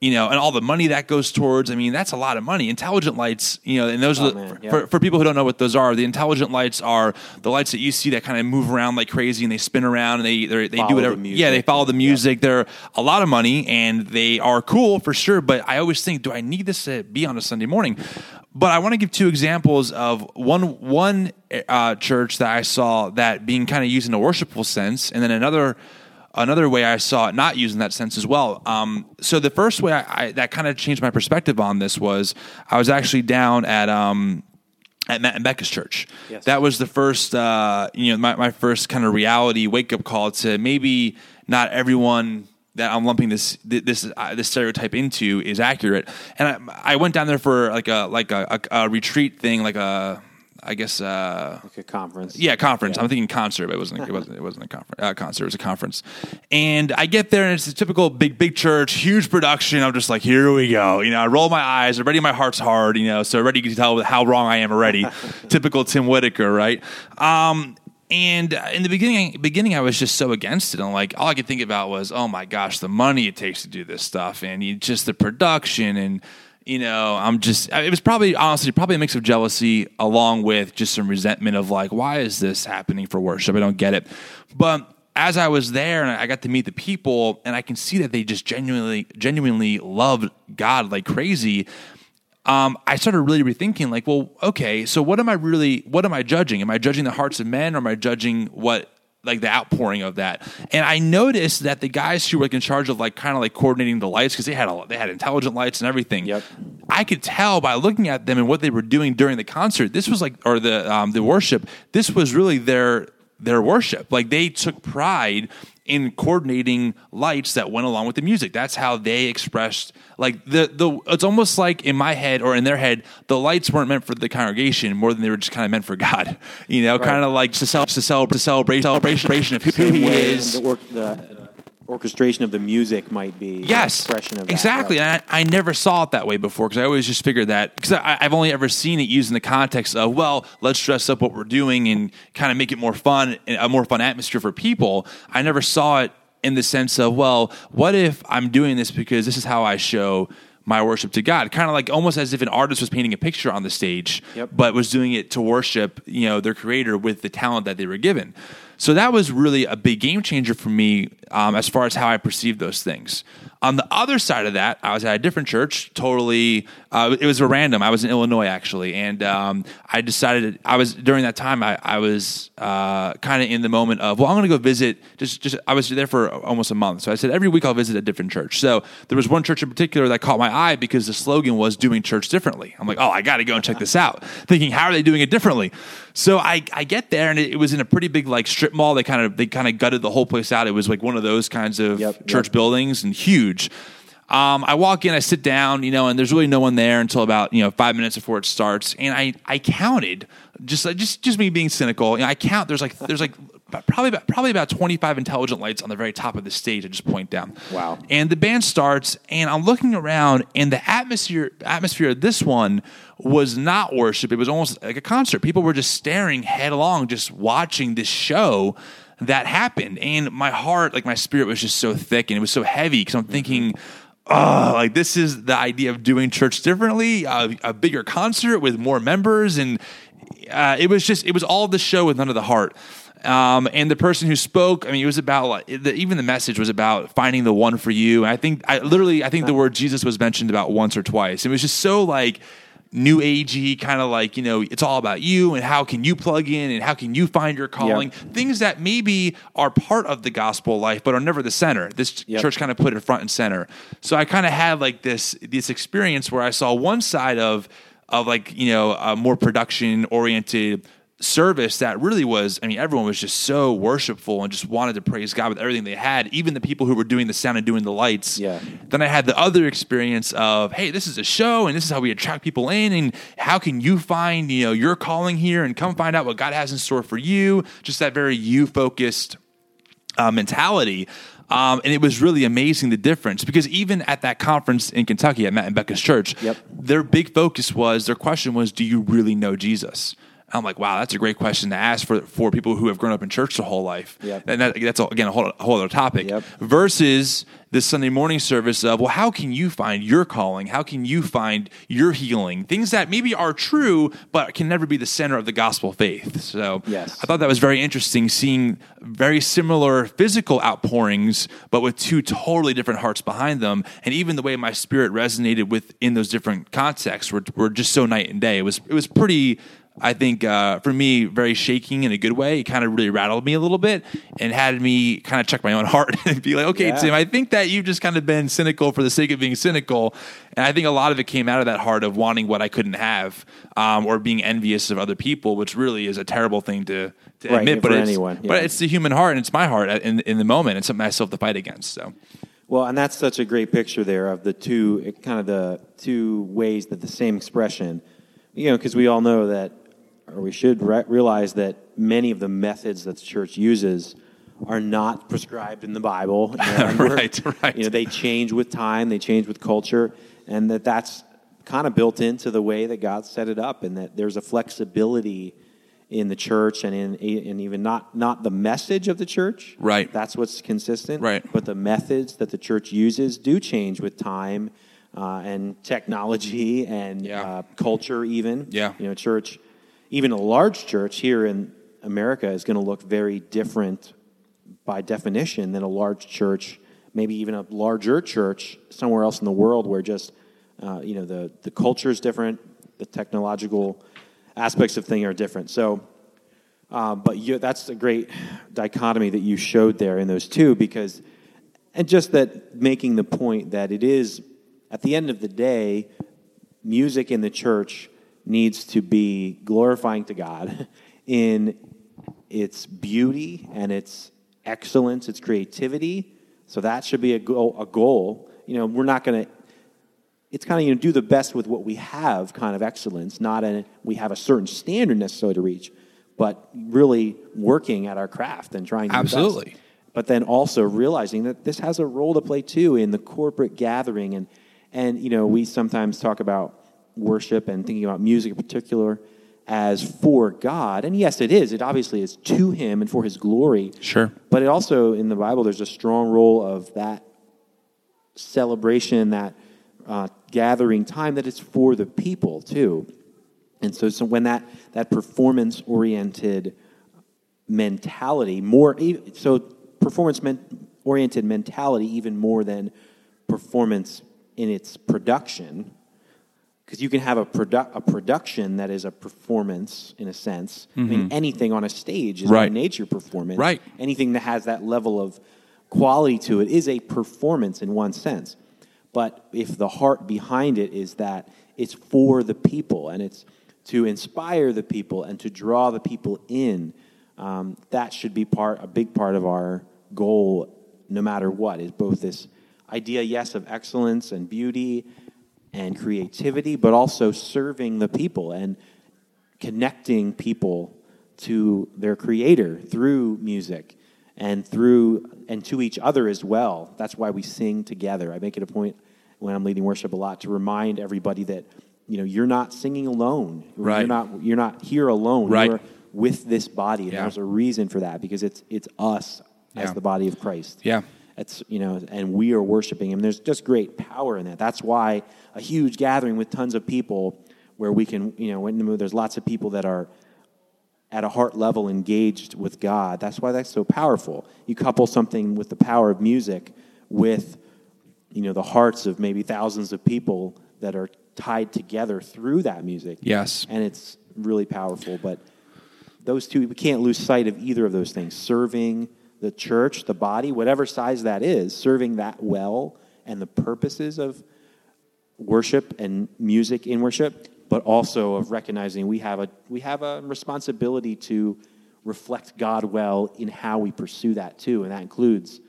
[SPEAKER 1] you know, and all the money that goes towards. I mean, that's a lot of money. Intelligent lights, you know, and those
[SPEAKER 2] Oh,
[SPEAKER 1] are the,
[SPEAKER 2] man, yeah.
[SPEAKER 1] for, for people who don't know what those are. The intelligent lights are the lights that you see that kind of move around like crazy and they spin around and they they're-
[SPEAKER 2] Follow
[SPEAKER 1] do whatever.
[SPEAKER 2] music.
[SPEAKER 1] Yeah, they follow the
[SPEAKER 2] Yeah.
[SPEAKER 1] music. They're a lot of money and they are cool for sure. But I always think, do I need this to be on a Sunday morning? But I want to give two examples of one one uh, church that I saw that being kind of used in a worshipful sense, and then another another way I saw it not using that sense as well. Um, so the first way I, I, that kind of changed my perspective on this was I was actually down at um, at Matt and Becca's church.
[SPEAKER 2] Yes.
[SPEAKER 1] That was the first, uh, you know, my, my first kind of reality wake up call to maybe not everyone that I'm lumping this this uh, this stereotype into is accurate. And I, I went down there for like a like a, a, a retreat thing, like a I guess uh,
[SPEAKER 2] Like a conference.
[SPEAKER 1] yeah, conference.
[SPEAKER 2] Yeah.
[SPEAKER 1] I'm thinking concert, but it wasn't. It wasn't. It wasn't a conference. Uh, concert. It was a conference. And I get there, and it's a typical big, big church, huge production. I'm just like, here we go. You know, I roll my eyes. Already, my heart's hard. You know, so already you can tell how wrong I am already. typical Tim Whitaker, right? Um, and in the beginning, beginning, I was just so against it. And like, all I could think about was, oh my gosh, the money it takes to do this stuff, and you, just the production and you know, I'm just, it was probably, honestly, probably a mix of jealousy along with just some resentment of like, why is this happening for worship? I don't get it. But as I was there and I got to meet the people and I can see that they just genuinely, genuinely loved God like crazy. Um, I started really rethinking, like, well, okay, so what am I really, what am I judging? Am I judging the hearts of men or am I judging what like the outpouring of that. And I noticed that the guys who were like in charge of like kind of like coordinating the lights because they had a, they had intelligent lights and everything.
[SPEAKER 2] Yep.
[SPEAKER 1] I could tell by looking at them and what they were doing during the concert. This was like or the um, the worship. This was really their their worship. Like they took pride in coordinating lights that went along with the music. That's how they expressed like the the it's almost like in my head or in their head, the lights weren't meant for the congregation more than they were just kind of meant for God. You know, kind of like to, cel- to celebrate to celebrate celebration of who
[SPEAKER 2] Same
[SPEAKER 1] he is.
[SPEAKER 2] The, or, the orchestration of the music might be an
[SPEAKER 1] Yes,
[SPEAKER 2] expression of that.
[SPEAKER 1] exactly.
[SPEAKER 2] Right.
[SPEAKER 1] I, I never saw it that way before because I always just figured that because I've only ever seen it used in the context of well, let's dress up what we're doing and kind of make it more fun, a more fun atmosphere for people. I never saw it in the sense of well, what if I'm doing this because this is how I show my worship to God, kind of like almost as if an artist was painting a picture on the stage,
[SPEAKER 2] Yep.
[SPEAKER 1] but was doing it to worship, you know, their creator with the talent that they were given. So that was really a big game changer for me um, as far as how I perceived those things. On the other side of that, I was at a different church. Totally, uh, it was a random. I was in Illinois actually, and um, I decided I was during that time. I, I was uh, kind of in the moment of well, I'm going to go visit. Just, just I was there for almost a month, so I said every week I'll visit a different church. So there was one church in particular that caught my eye because the slogan was "Doing Church Differently." I'm like, oh, I got to go and check this out. Thinking, how are they doing it differently? So I, I get there, and it, it was in a pretty big like strip mall. They kind of they kind of gutted the whole place out. It was like one of those kinds of
[SPEAKER 2] Yep,
[SPEAKER 1] church
[SPEAKER 2] yep.
[SPEAKER 1] buildings and huge. Um, I walk in, I sit down, you know, and there's really no one there until about you know five minutes before it starts. And I I counted just just just me being cynical. You know, I count. There's like there's like probably about, probably about 25 intelligent lights on the very top of the stage. I just point down.
[SPEAKER 2] Wow.
[SPEAKER 1] And the band starts, and I'm looking around, and the atmosphere atmosphere of this one was not worship. It was almost like a concert. People were just staring headlong, just watching this show that happened. And my heart, like my spirit, was just so thick, and it was so heavy because I'm thinking. Oh, like this is the idea of doing church differently, a bigger concert with more members, and uh, it was just it was all the show with none of the heart. Um, and the person who spoke, I mean, it was about like, the, even the message was about finding the one for you. And I think I literally, I think the word Jesus was mentioned about once or twice. It was just so like new agey, kind of like you know, it's all about you and how can you plug in and how can you find your calling. Things that maybe are part of the gospel life, but are never the center. This
[SPEAKER 2] Yep.
[SPEAKER 1] church kind of put it front and center. So I kind of had like this this experience where I saw one side of of like you know a more production oriented service that really was i mean everyone was just so worshipful and just wanted to praise god with everything they had even the people who were doing the sound and doing the lights
[SPEAKER 2] Yeah.
[SPEAKER 1] then i had the other experience of hey this is a show and this is how we attract people in and how can you find you know your calling here and come find out what god has in store for you just that very you focused uh, mentality. Um, and it was really amazing the difference because even at that conference in Kentucky at Matt and Becca's church,
[SPEAKER 2] Yep.
[SPEAKER 1] their big focus was their question was, "Do you really know Jesus?" I'm like, wow, that's a great question to ask for for people who have grown up in church their whole life.
[SPEAKER 2] Yep.
[SPEAKER 1] And that, that's again a whole, a whole other topic.
[SPEAKER 2] Yep.
[SPEAKER 1] Versus this Sunday morning service of, well, how can you find your calling? How can you find your healing? Things that maybe are true, but can never be the center of the gospel faith. So
[SPEAKER 2] Yes.
[SPEAKER 1] I thought that was very interesting seeing very similar physical outpourings, but with two totally different hearts behind them. And even the way my spirit resonated within those different contexts were, were just so night and day. It was, it was pretty I think uh, for me, very shaking in a good way. It kind of really rattled me a little bit and had me kind of check my own heart and be like, okay,
[SPEAKER 2] Yeah.
[SPEAKER 1] Tim, I think that you've just kind of been cynical for the sake of being cynical. And I think a lot of it came out of that heart of wanting what I couldn't have um, or being envious of other people, which really is a terrible thing to, to
[SPEAKER 2] Right,
[SPEAKER 1] admit.
[SPEAKER 2] for
[SPEAKER 1] But it's,
[SPEAKER 2] anyone, yeah.
[SPEAKER 1] but it's the human heart and it's my heart in, in the moment. It's something I still have to fight against. So.
[SPEAKER 2] Well, and that's such a great picture there of the two, kind of the two ways that the same expression, you know, because we all know that, or we should re- realize that many of the methods that the church uses are not prescribed in the Bible. You know, and we're-
[SPEAKER 1] Right, right.
[SPEAKER 2] You know, they change with time, they change with culture, and that that's kind of built into the way that God set it up, and that there's a flexibility in the church and in and even not not the message of the church.
[SPEAKER 1] Right.
[SPEAKER 2] That's what's consistent.
[SPEAKER 1] Right.
[SPEAKER 2] But the methods that the church uses do change with time uh, and technology and
[SPEAKER 1] Yeah.
[SPEAKER 2] uh, culture, even.
[SPEAKER 1] Yeah.
[SPEAKER 2] You know, church, even a large church here in America is going to look very different by definition than a large church, maybe even a larger church somewhere else in the world where just, uh, you know, the, the culture is different, the technological aspects of thing are different. So, uh, but you, that's a great dichotomy that you showed there in those two because, and just that making the point that it is, at the end of the day, music in the church needs to be glorifying to God in its beauty and its excellence, its creativity. So that should be a goal. A goal. You know, we're not going to. It's kind of you know do the best with what we have, kind of excellence. Not a we have a certain standard necessarily to reach, but really working at our craft and trying to do the best.
[SPEAKER 1] Absolutely.
[SPEAKER 2] But then also realizing that this has a role to play too in the corporate gathering and and you know we sometimes talk about worship and thinking about music in particular as for God. And yes, it is. It obviously is to Him and for His glory.
[SPEAKER 1] Sure.
[SPEAKER 2] But it also, in the Bible, there's a strong role of that celebration, that uh, gathering time, that it's for the people too. And so, so when that, that performance oriented mentality, more, so performance oriented mentality, even more than performance in its production, because you can have a, produ- a production that is a performance in a sense. I mean, anything on a stage is
[SPEAKER 1] Mm-hmm. Right.
[SPEAKER 2] by nature performance.
[SPEAKER 1] Right.
[SPEAKER 2] Anything that has that level of quality to it is a performance in one sense. But if the heart behind it is that it's for the people and it's to inspire the people and to draw the people in, um, that should be part a big part of our goal, no matter what. Is both this idea, yes, of excellence and beauty and creativity, but also serving the people and connecting people to their creator through music and through and to each other as well. That's why we sing together. I make it a point when I'm leading worship a lot to remind everybody that you know you're not singing alone.
[SPEAKER 1] Right.
[SPEAKER 2] You're not you're not here alone.
[SPEAKER 1] Right.
[SPEAKER 2] You're with this body. And
[SPEAKER 1] Yeah.
[SPEAKER 2] there's a reason for that because it's it's us as the body of Christ.
[SPEAKER 1] Yeah.
[SPEAKER 2] It's you know, and we are worshiping him. There's just great power in that. That's why a huge gathering with tons of people, where we can, you know, when there's lots of people that are at a heart level engaged with God. That's why that's so powerful. You couple something with the power of music with, you know, the hearts of maybe thousands of people that are tied together through that music.
[SPEAKER 1] Yes.
[SPEAKER 2] and it's really powerful. But those two, we can't lose sight of either of those things. Serving the church, the body, whatever size that is, serving that well, and the purposes of worship and music in worship, but also of recognizing we have a we have a responsibility to reflect God well in how we pursue that too, and that includes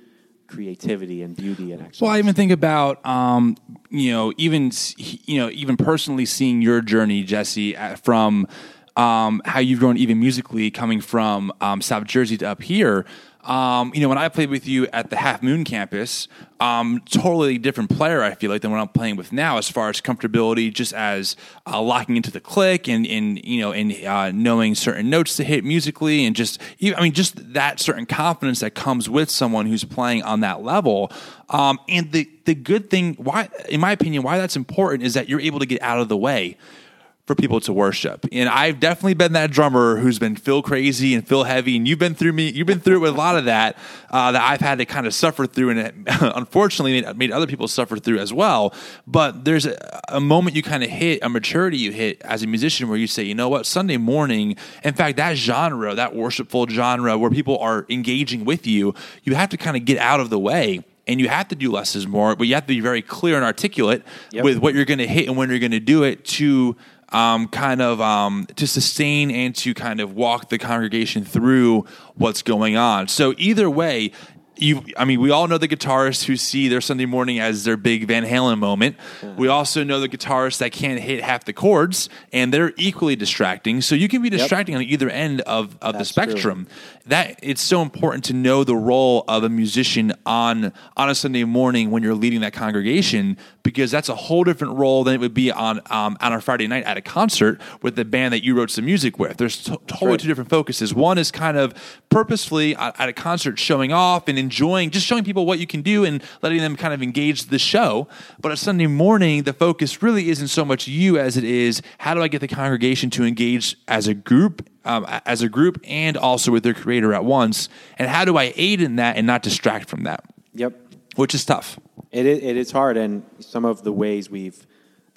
[SPEAKER 2] creativity and beauty and excellence.
[SPEAKER 1] Well, I even think about, um, you know, even you know, even personally seeing your journey, Jesse, uh, from um, how you've grown even musically, coming from um, South Jersey to up here. Um, you know, when I played with you at the Halfmoon campus, um, totally different player. I feel like than what I'm playing with now, as far as comfortability, just as uh, locking into the click and, and you know, and uh, knowing certain notes to hit musically, and just I mean, just that certain confidence that comes with someone who's playing on that level. Um, and the the good thing, why, in my opinion, why that's important is that you're able to get out of the way for people to worship. And I've definitely been that drummer who's been feel crazy and feel heavy. And you've been through me, you've been through it with a lot of that uh, that I've had to kind of suffer through, and it unfortunately made, made, other people suffer through as well. But there's a, a moment you kind of hit, a maturity you hit as a musician, where you say, you know what, Sunday morning. In fact, that genre, that worshipful genre, where people are engaging with you, you have to kind of get out of the way and you have to do less is more, but you have to be very clear and articulate yep. with what you're going to hit and when you're going to do it to um, kind of um, to sustain and to kind of walk the congregation through what's going on. So either way, you I mean, we all know the guitarists who see their Sunday morning as their big Van Halen moment. We also know the guitarists that can't hit half the chords, and they're equally distracting. So you can be distracting yep. on either end of, of the spectrum. True. That it's so important to know the role of a musician on on a Sunday morning when you're leading that congregation because that's a whole different role than it would be on um, on a Friday night at a concert with the band that you wrote some music with. There's t- totally right. two different focuses. One is kind of purposefully at, at a concert showing off and enjoying, just showing people what you can do and letting them kind of engage the show. But a Sunday morning, the focus really isn't so much you as it is how do I get the congregation to engage as a group um, as a group and also with their creator at once and how do i aid in that and not distract from that
[SPEAKER 2] yep
[SPEAKER 1] which is tough
[SPEAKER 2] it is, it is hard and some of the ways we've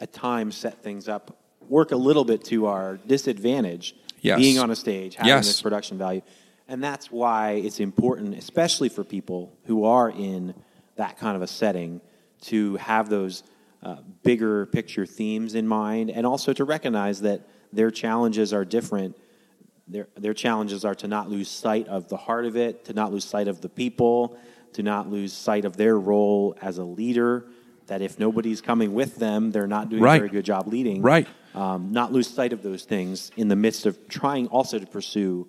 [SPEAKER 2] at times set things up work a little bit to our disadvantage yes. being on a stage having yes. this production value and that's why it's important, especially for people who are in that kind of a setting, to have those uh, bigger picture themes in mind and also to recognize that their challenges are different. Their, their challenges are to not lose sight of the heart of it, to not lose sight of the people, to not lose sight of their role as a leader. That if nobody's coming with them, they're not doing right. a very good job leading.
[SPEAKER 1] Right.
[SPEAKER 2] Um, not lose sight of those things in the midst of trying also to pursue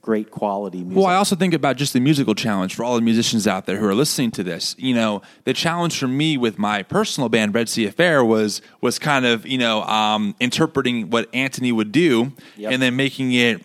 [SPEAKER 2] great quality music.
[SPEAKER 1] Well, I also think about just the musical challenge for all the musicians out there who are listening to this. You know, the challenge for me with my personal band, Red Sea Affair, was was kind of you know um, interpreting what Anthony would do yep. and then making it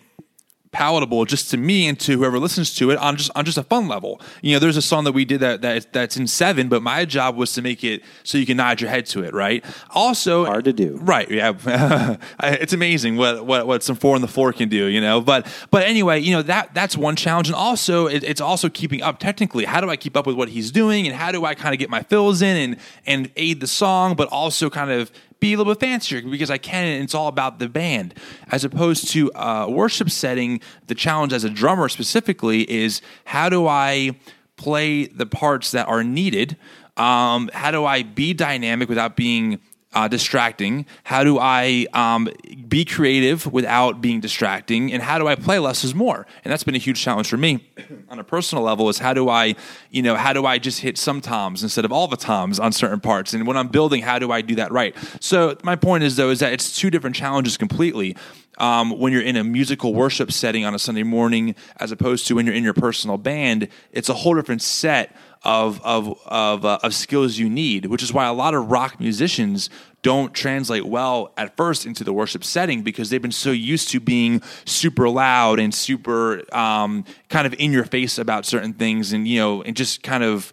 [SPEAKER 1] palatable just to me and to whoever listens to it on just on just a fun level. You know, there's a song that we did that, that that's in seven, but my job was to make it so you can nod your head to it, right? Also,
[SPEAKER 2] hard to do,
[SPEAKER 1] right? Yeah, it's amazing what what what some four on the floor can do, you know. But but anyway, you know that that's one challenge, and also it, it's also keeping up technically. How do I keep up with what he's doing, and how do I kind of get my fills in and and aid the song, but also kind of be a little bit fancier because I can, and it's all about the band. As opposed to a worship setting, the challenge as a drummer specifically is how do I play the parts that are needed? Um, how do I be dynamic without being uh, distracting? How do I um, be creative without being distracting? And how do I play less is more? And that's been a huge challenge for me on a personal level. Is how do I, you know, how do I just hit some toms instead of all the toms on certain parts? And when I'm building, how do I do that right? So my point is though is that it's two different challenges completely. Um, when you're in a musical worship setting on a Sunday morning, as opposed to when you're in your personal band, it's a whole different set of of of, uh, of skills you need, which is why a lot of rock musicians don't translate well at first into the worship setting because they've been so used to being super loud and super um, kind of in your face about certain things, and you know, and just kind of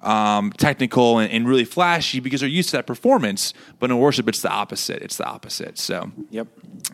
[SPEAKER 1] um, technical and, and, really flashy because they're used to that performance. But in worship, it's the opposite. It's the opposite. So,
[SPEAKER 2] yep.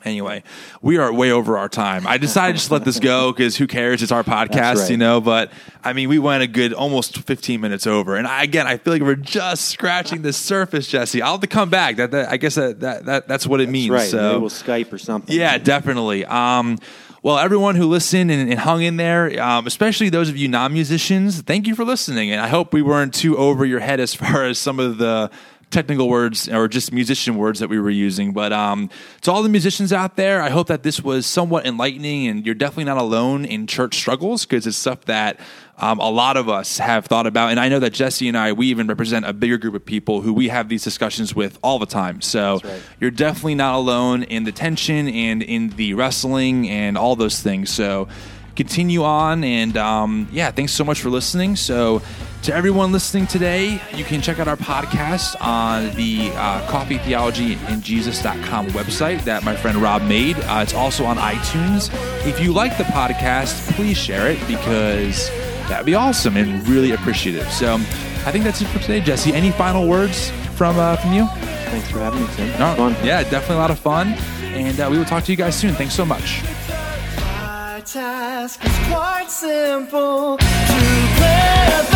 [SPEAKER 1] Anyway, we are way over our time. I decided just to let this go because who cares? It's our podcast, right. you know. But I mean, we went a good almost 15 minutes over, and I, again, I feel like we're just scratching the surface, Jesse. I'll have to come back. That, that I guess that, that, that that's what it
[SPEAKER 2] that's
[SPEAKER 1] means.
[SPEAKER 2] Right.
[SPEAKER 1] So
[SPEAKER 2] Maybe we'll Skype or something.
[SPEAKER 1] Yeah, definitely. Um, well, everyone who listened and, and hung in there, um, especially those of you non musicians, thank you for listening. And I hope we weren't too over your head as far as some of the technical words or just musician words that we were using. But um, to all the musicians out there, I hope that this was somewhat enlightening and you're definitely not alone in church struggles because it's stuff that um, a lot of us have thought about. And I know that Jesse and I, we even represent a bigger group of people who we have these discussions with all the time. So right. you're definitely not alone in the tension and in the wrestling and all those things. So continue on. And um, yeah, thanks so much for listening. So, to everyone listening today, you can check out our podcast on the uh, Coffee Theology and Jesus.com website that my friend Rob made. Uh, it's also on iTunes. If you like the podcast, please share it because that'd be awesome and really appreciative. So, I think that's it for today, Jesse. Any final words from uh, from you?
[SPEAKER 3] Thanks for having me, Tim.
[SPEAKER 1] No,
[SPEAKER 3] Fun.
[SPEAKER 1] yeah, definitely a lot of fun. And uh, we will talk to you guys soon. Thanks so much.
[SPEAKER 2] My task is quite simple to play